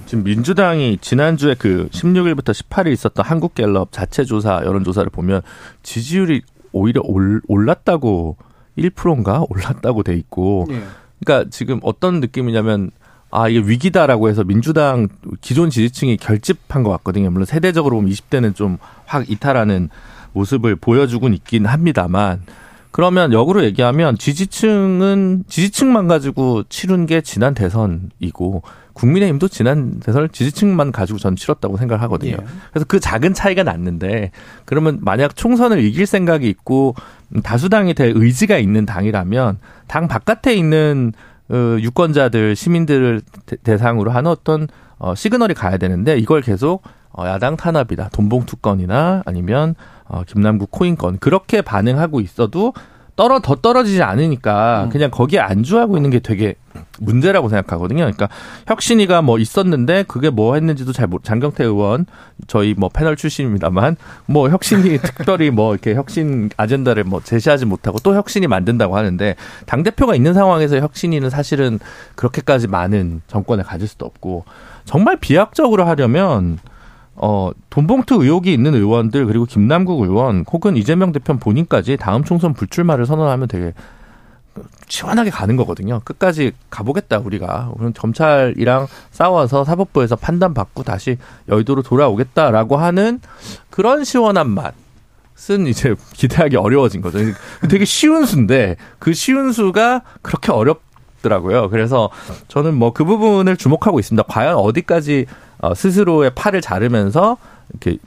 지금 민주당이 지난주에 그 16일부터 18일 있었던 한국갤럽 자체 조사 여론조사를 보면 지지율이 오히려 올, 올랐다고 1%인가 올랐다고 돼 있고 네. 그러니까 지금 어떤 느낌이냐면 아 이게 위기다라고 해서 민주당 기존 지지층이 결집한 것 같거든요. 물론 세대적으로 보면 20대는 좀 확 이탈하는 모습을 보여주곤 있긴 합니다만 그러면 역으로 얘기하면 지지층은 지지층만 가지고 치른 게 지난 대선이고 국민의힘도 지난 대선을 지지층만 가지고 전 치렀다고 생각을 하거든요. 예. 그래서 그 작은 차이가 났는데 그러면 만약 총선을 이길 생각이 있고 다수당이 될 의지가 있는 당이라면 당 바깥에 있는 어, 유권자들 시민들을 대상으로 하는 어떤 어, 시그널이 가야 되는데 이걸 계속 어, 야당 탄압이다 돈봉투 건이나 아니면 어, 김남국 코인 건 그렇게 반응하고 있어도 떨어 더 떨어지지 않으니까 음. 그냥 거기에 안주하고 있는 게 되게 문제라고 생각하거든요. 그러니까 혁신이가 뭐 있었는데 그게 뭐 했는지도 잘 못, 장경태 의원 저희 뭐 패널 출신입니다만 뭐 혁신이 특별히 뭐 이렇게 혁신 아젠다를 뭐 제시하지 못하고 또 혁신이 만든다고 하는데 당 대표가 있는 상황에서 혁신이는 사실은 그렇게까지 많은 정권을 가질 수도 없고 정말 비약적으로 하려면 어, 돈봉투 의혹이 있는 의원들 그리고 김남국 의원 혹은 이재명 대표 본인까지 다음 총선 불출마를 선언하면 되게 시원하게 가는 거거든요. 끝까지 가보겠다 우리가. 그럼 검찰이랑 싸워서 사법부에서 판단 받고 다시 여의도로 돌아오겠다라고 하는 그런 시원한 맛은 이제 기대하기 어려워진 거죠. 되게 쉬운 수인데 그 쉬운 수가 그렇게 어렵 더라고요. 그래서 저는 뭐 그 부분을 주목하고 있습니다. 과연 어디까지 어, 스스로의 팔을 자르면서 이렇게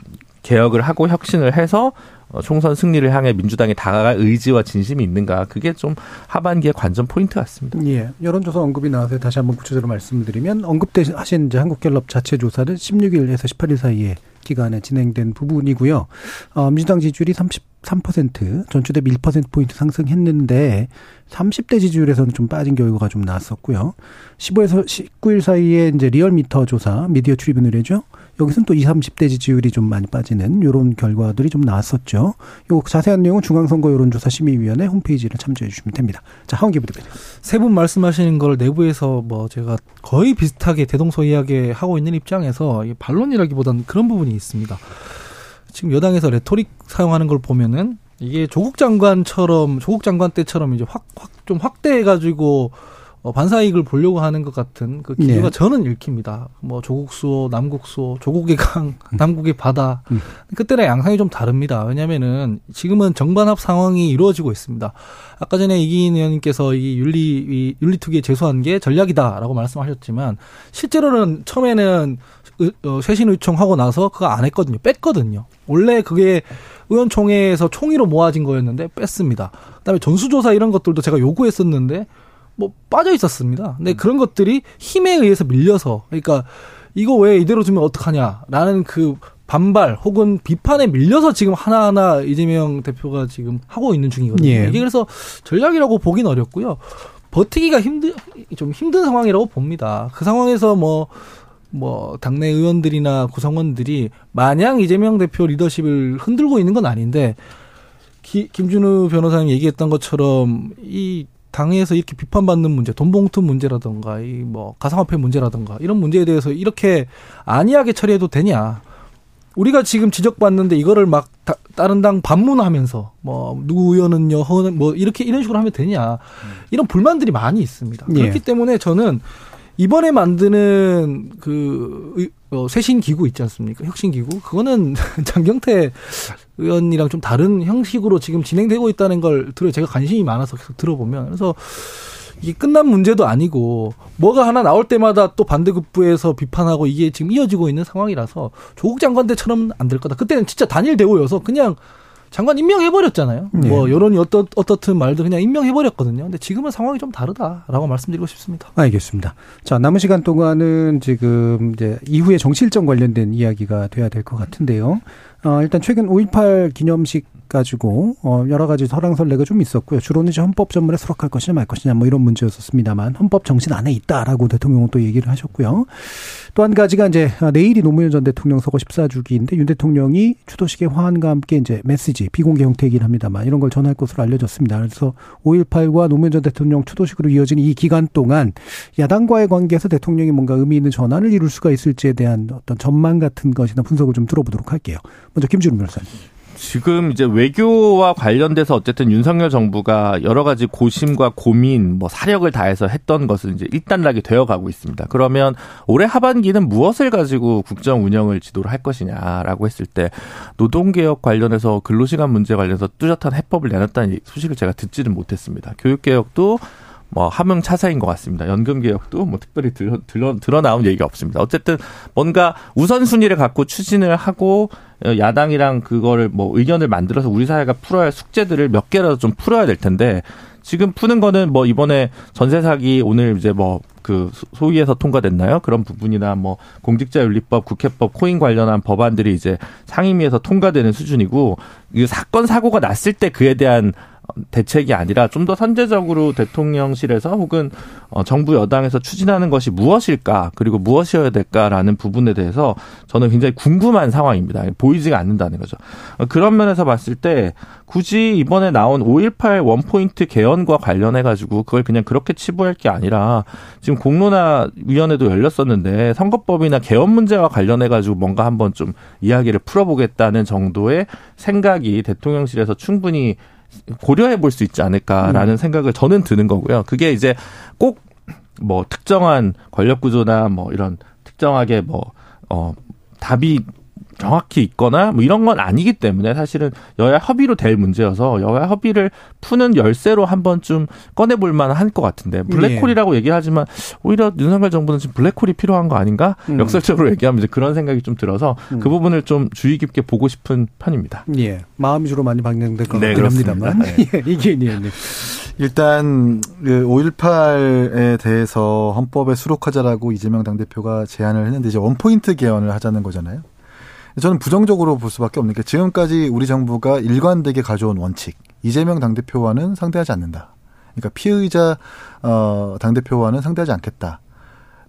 개혁을 하고 혁신을 해서 어, 총선 승리를 향해 민주당이 다가갈 의지와 진심이 있는가 그게 좀 하반기의 관전 포인트 같습니다. 예. 여론조사 언급이 나와서 다시 한번 구체적으로 말씀드리면 언급하신 이제 한국갤럽 자체 조사는 16일에서 18일 사이에 기간에 진행된 부분이고요. 어, 민주당 지지율이 33% 전주 대비 1%포인트 상승했는데 30대 지지율에서는 좀 빠진 결과가 좀 나왔었고요. 15에서 19일 사이에 이제 리얼미터 조사 미디어 출입 의뢰죠. 여기서는 또 20, 30대 지지율이 좀 많이 빠지는 요런 결과들이 좀 나왔었죠. 요 자세한 내용은 중앙선거 여론조사 심의위원회 홈페이지를 참조해 주시면 됩니다. 자, 하원기 부대변인. 세분 말씀하시는 걸 내부에서 뭐 제가 거의 비슷하게 대동소이하게 하고 있는 입장에서 반론이라기보다는 그런 부분이 있습니다. 지금 여당에서 레토릭 사용하는 걸 보면은 이게 조국 장관처럼 조국 장관 때처럼 이제 확 확 좀 확대해 가지고 어, 반사 이익을 보려고 하는 것 같은 그 기류가 네. 저는 읽힙니다. 뭐 조국 수호, 남국 수호, 조국의 강, 음. 남국의 바다. 음. 그때랑 양상이 좀 다릅니다. 왜냐면은 지금은 정반합 상황이 이루어지고 있습니다. 아까 전에 이기인 의원님께서 이 윤리 이 윤리특위에 제소한 게 전략이다라고 말씀하셨지만 실제로는 처음에는 어, 쇄신 요청하고 나서 그거 안 했거든요. 뺐거든요. 원래 그게 의원총회에서 총의로 모아진 거였는데 뺐습니다. 그다음에 전수조사 이런 것들도 제가 요구했었는데 뭐 빠져 있었습니다. 근데 음. 그런 것들이 힘에 의해서 밀려서 그러니까 이거 왜 이대로 두면 어떡하냐라는 그 반발 혹은 비판에 밀려서 지금 하나하나 이재명 대표가 지금 하고 있는 중이거든요. 예. 이게 그래서 전략이라고 보긴 어렵고요. 버티기가 힘든 좀 힘든 상황이라고 봅니다. 그 상황에서 뭐뭐 뭐 당내 의원들이나 구성원들이 마냥 이재명 대표 리더십을 흔들고 있는 건 아닌데 기, 김준우 변호사님 얘기했던 것처럼 이 당에서 이렇게 비판받는 문제, 돈봉투 문제라든가 이 뭐 가상화폐 문제라든가 이런 문제에 대해서 이렇게 안이하게 처리해도 되냐? 우리가 지금 지적받는데 이거를 막 다, 다른 당 반문하면서 뭐 누구 의원은요, 허는 뭐 이렇게 이런 식으로 하면 되냐? 이런 불만들이 많이 있습니다. 예. 그렇기 때문에 저는 이번에 만드는 그 어, 쇄신 기구 있지 않습니까? 혁신 기구 그거는 장경태 의원이랑 좀 다른 형식으로 지금 진행되고 있다는 걸 들어 제가 관심이 많아서 계속 들어보면 그래서 이게 끝난 문제도 아니고 뭐가 하나 나올 때마다 또 반대급부에서 비판하고 이게 지금 이어지고 있는 상황이라서 조국 장관 때처럼 안 될 거다. 그때는 진짜 단일 대우여서 그냥 장관 임명해버렸잖아요. 네. 뭐 여론이 어떻 어떻든 말도 그냥 임명해버렸거든요. 근데 지금은 상황이 좀 다르다라고 말씀드리고 싶습니다. 알겠습니다. 자 남은 시간 동안은 지금 이제 이후에 정치 일정 관련된 이야기가 돼야 될 것 같은데요. 어, 일단 최근 5.18 기념식 가지고 어 여러 가지 설랑설레가 좀 있었고요. 주로는 이제 헌법 전문에 수락할 것이냐 말 것이냐 뭐 이런 문제였었습니다만 헌법 정신 안에 있다라고 대통령은 또 얘기를 하셨고요. 또 한 가지가 이제 내일이 노무현 전 대통령 서거 14주기인데 윤 대통령이 추도식의 화환과 함께 이제 메시지 비공개 형태이긴 합니다만 이런 걸 전할 것으로 알려졌습니다. 그래서 5.18과 노무현 전 대통령 추도식으로 이어진 이 기간 동안 야당과의 관계에서 대통령이 뭔가 의미 있는 전환을 이룰 수가 있을지에 대한 어떤 전망 같은 것이나 분석을 좀 들어보도록 할게요. 먼저 김준우 변호사님. 지금 이제 외교와 관련돼서 어쨌든 윤석열 정부가 여러 가지 고심과 고민, 뭐 사력을 다해서 했던 것은 이제 일단락이 되어 가고 있습니다. 그러면 올해 하반기는 무엇을 가지고 국정 운영을 지도를 할 것이냐라고 했을 때 노동개혁 관련해서 근로시간 문제 관련해서 뚜렷한 해법을 내놨다는 소식을 제가 듣지는 못했습니다. 교육개혁도 뭐 함흥 차사인 것 같습니다. 연금 개혁도 뭐 특별히 들어, 들어, 드러나온 얘기가 없습니다. 어쨌든 뭔가 우선순위를 갖고 추진을 하고 야당이랑 그거를 뭐 의견을 만들어서 우리 사회가 풀어야 할 숙제들을 몇 개라도 좀 풀어야 될 텐데 지금 푸는 거는 뭐 이번에 전세 사기 오늘 이제 뭐 그 소위에서 통과됐나요? 그런 부분이나 뭐 공직자윤리법, 국회법, 코인 관련한 법안들이 이제 상임위에서 통과되는 수준이고 이 사건 사고가 났을 때 그에 대한 대책이 아니라 좀 더 선제적으로 대통령실에서 혹은 어, 정부 여당에서 추진하는 것이 무엇일까 그리고 무엇이어야 될까라는 부분에 대해서 저는 굉장히 궁금한 상황입니다. 보이지가 않는다는 거죠. 어, 그런 면에서 봤을 때 굳이 이번에 나온 5.18 원포인트 개헌과 관련해 가지고 그걸 그냥 그렇게 치부할 게 아니라 지금 공론화 위원회도 열렸었는데 선거법이나 개헌 문제와 관련해 가지고 뭔가 한번 좀 이야기를 풀어보겠다는 정도의 생각이 대통령실에서 충분히 고려해 볼 수 있지 않을까라는 음. 생각을 저는 드는 거고요. 그게 이제 꼭 뭐 특정한 권력 구조나 뭐 이런 특정하게 뭐 어 답이 정확히 있거나 뭐 이런 건 아니기 때문에 사실은 여야 협의로 될 문제여서 여야 협의를 푸는 열쇠로 한번 좀 꺼내볼 만한 것 같은데 블랙홀이라고 예. 얘기하지만 오히려 윤석열 정부는 지금 블랙홀이 필요한 거 아닌가 음. 역설적으로 얘기하면 이제 그런 생각이 좀 들어서 음. 그 부분을 좀 주의 깊게 보고 싶은 편입니다. 예, 마음이 주로 많이 방향될 것 네, 같긴 합니다만 네. 예, 이게 의원님. 일단 5.18에 그 대해서 헌법에 수록하자라고 이재명 당대표가 제안을 했는데 이제 원포인트 개헌을 하자는 거잖아요. 저는 부정적으로 볼 수밖에 없는 게 지금까지 우리 정부가 일관되게 가져온 원칙 이재명 당대표와는 상대하지 않는다. 그러니까 피의자 어 당대표와는 상대하지 않겠다.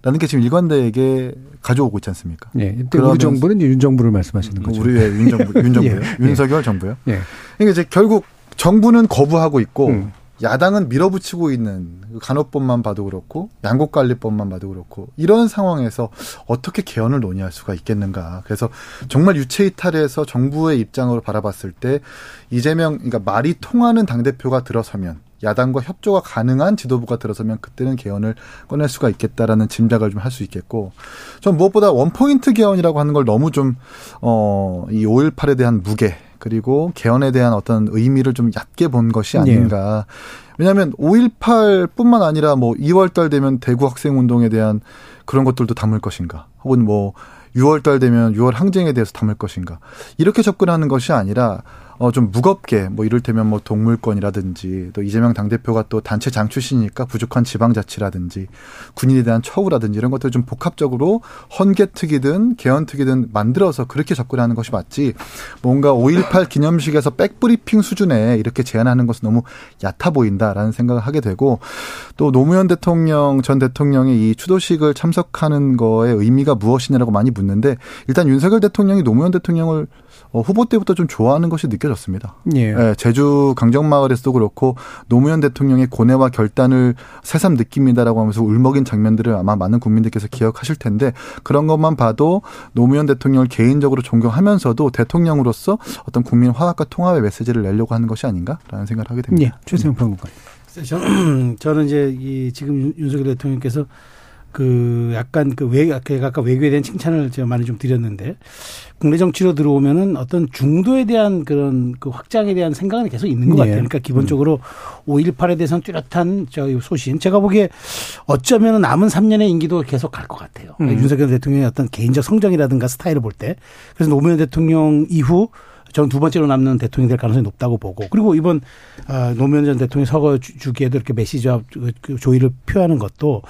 라는 게 지금 일관되게 가져오고 있지 않습니까? 네. 우리 정부는 윤 정부를 말씀하시는 거죠. 우리의 윤 정부, 윤 정부요. 예, 윤석열 정부요. 예. 그러니까 이제 결국 정부는 거부하고 있고 음. 야당은 밀어붙이고 있는 간호법만 봐도 그렇고 양국관리법만 봐도 그렇고 이런 상황에서 어떻게 개헌을 논의할 수가 있겠는가. 그래서 정말 유체이탈에서 정부의 입장으로 바라봤을 때 이재명 그러니까 말이 통하는 당 대표가 들어서면 야당과 협조가 가능한 지도부가 들어서면 그때는 개헌을 꺼낼 수가 있겠다라는 짐작을 좀 할 수 있겠고 전 무엇보다 원포인트 개헌이라고 하는 걸 너무 좀 어 이 5.18에 대한 무게 그리고 개헌에 대한 어떤 의미를 좀 얕게 본 것이 아닌가. 네. 왜냐하면 5.18뿐만 아니라 뭐 2월달 되면 대구 학생 운동에 대한 그런 것들도 담을 것인가, 혹은 뭐 6월달 되면 6월 항쟁에 대해서 담을 것인가 이렇게 접근하는 것이 아니라 어, 좀 무겁게 뭐 이를테면 뭐 동물권이라든지 또 이재명 당대표가 또 단체 장 출신이니까 부족한 지방자치라든지 군인에 대한 처우라든지 이런 것들 좀 복합적으로 헌개특이든 개헌특이든 만들어서 그렇게 접근하는 것이 맞지 뭔가 5.18 기념식에서 백브리핑 수준에 이렇게 제안하는 것은 너무 얕아 보인다라는 생각을 하게 되고 또 노무현 대통령 전 대통령이 이 추도식을 참석하는 거의 의미가 무엇이냐라고 많이 묻는데 일단 윤석열 대통령이 노무현 대통령을 어, 후보 때부터 좀 좋아하는 것이 느껴졌습니다. 예. 예. 제주 강정마을에서도 그렇고 노무현 대통령의 고뇌와 결단을 새삼 느낍니다라고 하면서 울먹인 장면들을 아마 많은 국민들께서 기억하실 텐데 그런 것만 봐도 노무현 대통령을 개인적으로 존경하면서도 대통령으로서 어떤 국민 화합과 통합의 메시지를 내려고 하는 것이 아닌가라는 생각을 하게 됩니다. 예. 최세영 평론가. 저는, 저는 이제 이 지금 윤석열 대통령께서 그 약간 그 외, 아까 외교에 대한 칭찬을 제가 많이 좀 드렸는데 국내 정치로 들어오면은 어떤 중도에 대한 그런 그 확장에 대한 생각은 계속 있는 것 네. 같아요. 그러니까 기본적으로 음. 5.18에 대해서는 뚜렷한 저 소신. 제가 보기에 어쩌면 남은 3년의 임기도 계속 갈 것 같아요. 음. 윤석열 대통령의 어떤 개인적 성정이라든가 스타일을 볼 때. 그래서 노무현 대통령 이후 저는 두 번째로 남는 대통령이 될 가능성이 높다고 보고 그리고 이번 아, 노무현 전 대통령 서거 주기에도 이렇게 메시지와 그, 그 조의를 표하는 것도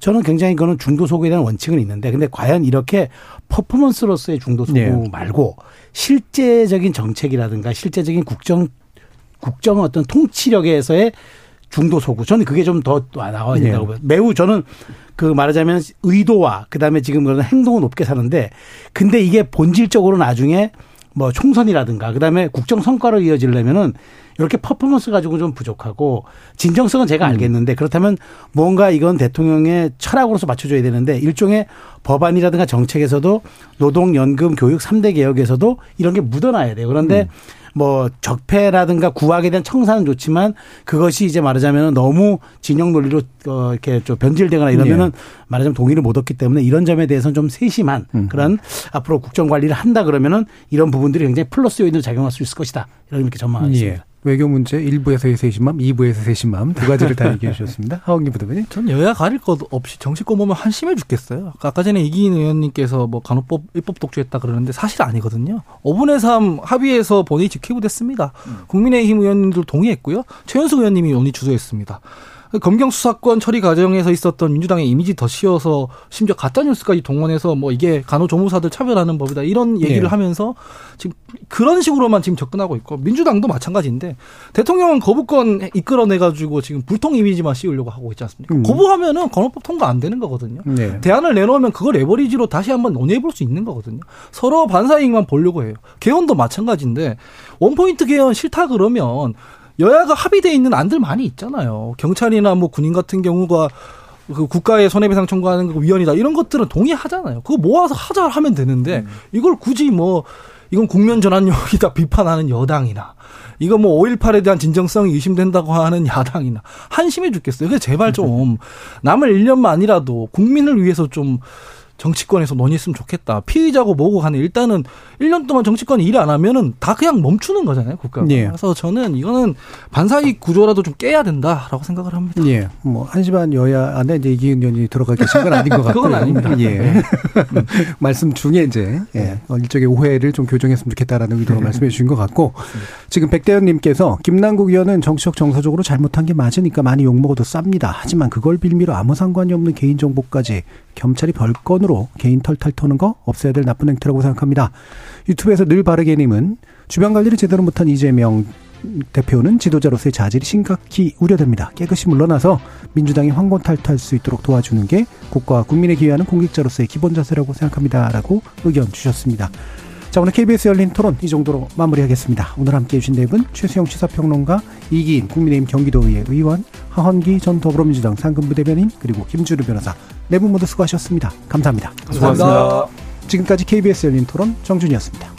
저는 굉장히 그거는 중도 소구에 대한 원칙은 있는데 근데 과연 이렇게 퍼포먼스로서의 중도 소구 네. 말고 실제적인 정책이라든가 실제적인 국정 국정 어떤 통치력에서의 중도 소구 저는 그게 좀 더 나와야 된다고 네. 봐요. 매우 저는 그 말하자면 의도와 그다음에 지금 그런 행동은 높게 사는데 근데 이게 본질적으로 나중에 뭐 총선이라든가 그다음에 국정 성과로 이어지려면은 이렇게 퍼포먼스 가지고 좀 부족하고 진정성은 제가 음. 알겠는데 그렇다면 뭔가 이건 대통령의 철학으로서 맞춰줘야 되는데 일종의 법안이라든가 정책에서도 노동, 연금, 교육 3대 개혁에서도 이런 게 묻어나야 돼요. 그런데 음. 뭐 적폐라든가 구악에 대한 청사는 좋지만 그것이 이제 말하자면 너무 진영 논리로 어 이렇게 좀 변질되거나 이러면은 네. 말하자면 동의를 못 얻기 때문에 이런 점에 대해서는 좀 세심한 음. 그런 앞으로 국정 관리를 한다 그러면은 이런 부분들이 굉장히 플러스 요인으로 작용할 수 있을 것이다. 이렇게 전망하겠습니다. 예. 외교 문제 1부에서의 세심함, 2부에서 세심함 두 가지를 다 얘기해 주셨습니다. 하원기 부대변인. 전 여야 가릴 것 없이 정치권 보면 한심해 죽겠어요. 아까 전에 이기인 의원님께서 뭐 간호법 입법 독주했다 그러는데 사실 아니거든요. 5분의 3 합의해서 본회의 지키고 됐습니다. 음. 국민의힘 의원님들 동의했고요. 최현수 의원님이 논의 주도했습니다. 검경 수사권 처리 과정에서 있었던 민주당의 이미지 더 씌워서 심지어 가짜 뉴스까지 동원해서 뭐 이게 간호조무사들 차별하는 법이다 이런 얘기를 네. 하면서 지금 그런 식으로만 지금 접근하고 있고 민주당도 마찬가지인데 대통령은 거부권 이끌어내 가지고 지금 불통 이미지만 씌우려고 하고 있지 않습니까? 음. 거부하면은 간호법 통과 안 되는 거거든요. 네. 대안을 내놓으면 그걸 레버리지로 다시 한번 논의해 볼 수 있는 거거든요. 서로 반사 이익만 보려고 해요. 개헌도 마찬가지인데 원포인트 개헌 싫다 그러면 여야가 합의돼 있는 안들 많이 있잖아요. 경찰이나 뭐 군인 같은 경우가 그 국가의 손해배상 청구하는 그 위원이다 이런 것들은 동의하잖아요. 그거 모아서 하자 하면 되는데 음. 이걸 굳이 뭐 이건 국면 전환용이다 비판하는 여당이나 이거 뭐 5.18에 대한 진정성이 의심된다고 하는 야당이나 한심해 죽겠어요. 그래서 제발 좀 남을 1년만이라도 국민을 위해서 좀 정치권에서 논의했으면 좋겠다. 피의자고 뭐고 간에 일단은 1년 동안 정치권이 일 안 하면은 다 그냥 멈추는 거잖아요, 국가가. 예. 그래서 저는 이거는 반사이익 구조라도 좀 깨야 된다라고 생각을 합니다. 예. 뭐 한시반 여야 안에 이제 이기은 의원이 들어가 계신 건 아닌 것 같고요. 그건 아닙니다. 예. 네. 말씀 중에 이제 예. 어, 일종의 오해를 좀 교정했으면 좋겠다라는 의도로 네. 말씀해 주신 것 같고 지금 백대현 님께서 김남국 의원은 정치적 정서적으로 잘못한 게 맞으니까 많이 욕먹어도 쌉니다. 하지만 그걸 빌미로 아무 상관이 없는 개인정보까지 겸찰이 별건으로 개인 털탈 터는 거 없애야 될 나쁜 행태라고 생각합니다. 유튜브에서 늘 바르게님은 주변 관리를 제대로 못한 이재명 대표는 지도자로서의 자질이 심각히 우려됩니다. 깨끗이 물러나서 민주당이 황곤탈퇴할 수 있도록 도와주는 게 국가와 국민에 기여하는 공직자로서의 기본 자세라고 생각합니다. 라고 의견 주셨습니다. 자, 오늘 KBS 열린 토론 이 정도로 마무리하겠습니다. 오늘 함께 해주신 네 분, 최수영 시사평론가, 이기인 국민의힘 경기도의회 의원, 하헌기 전 더불어민주당 상근부 대변인, 그리고 김주루 변호사 네 분 모두 수고하셨습니다. 감사합니다. 감사합니다. 지금까지 KBS 열린 토론 정준이었습니다.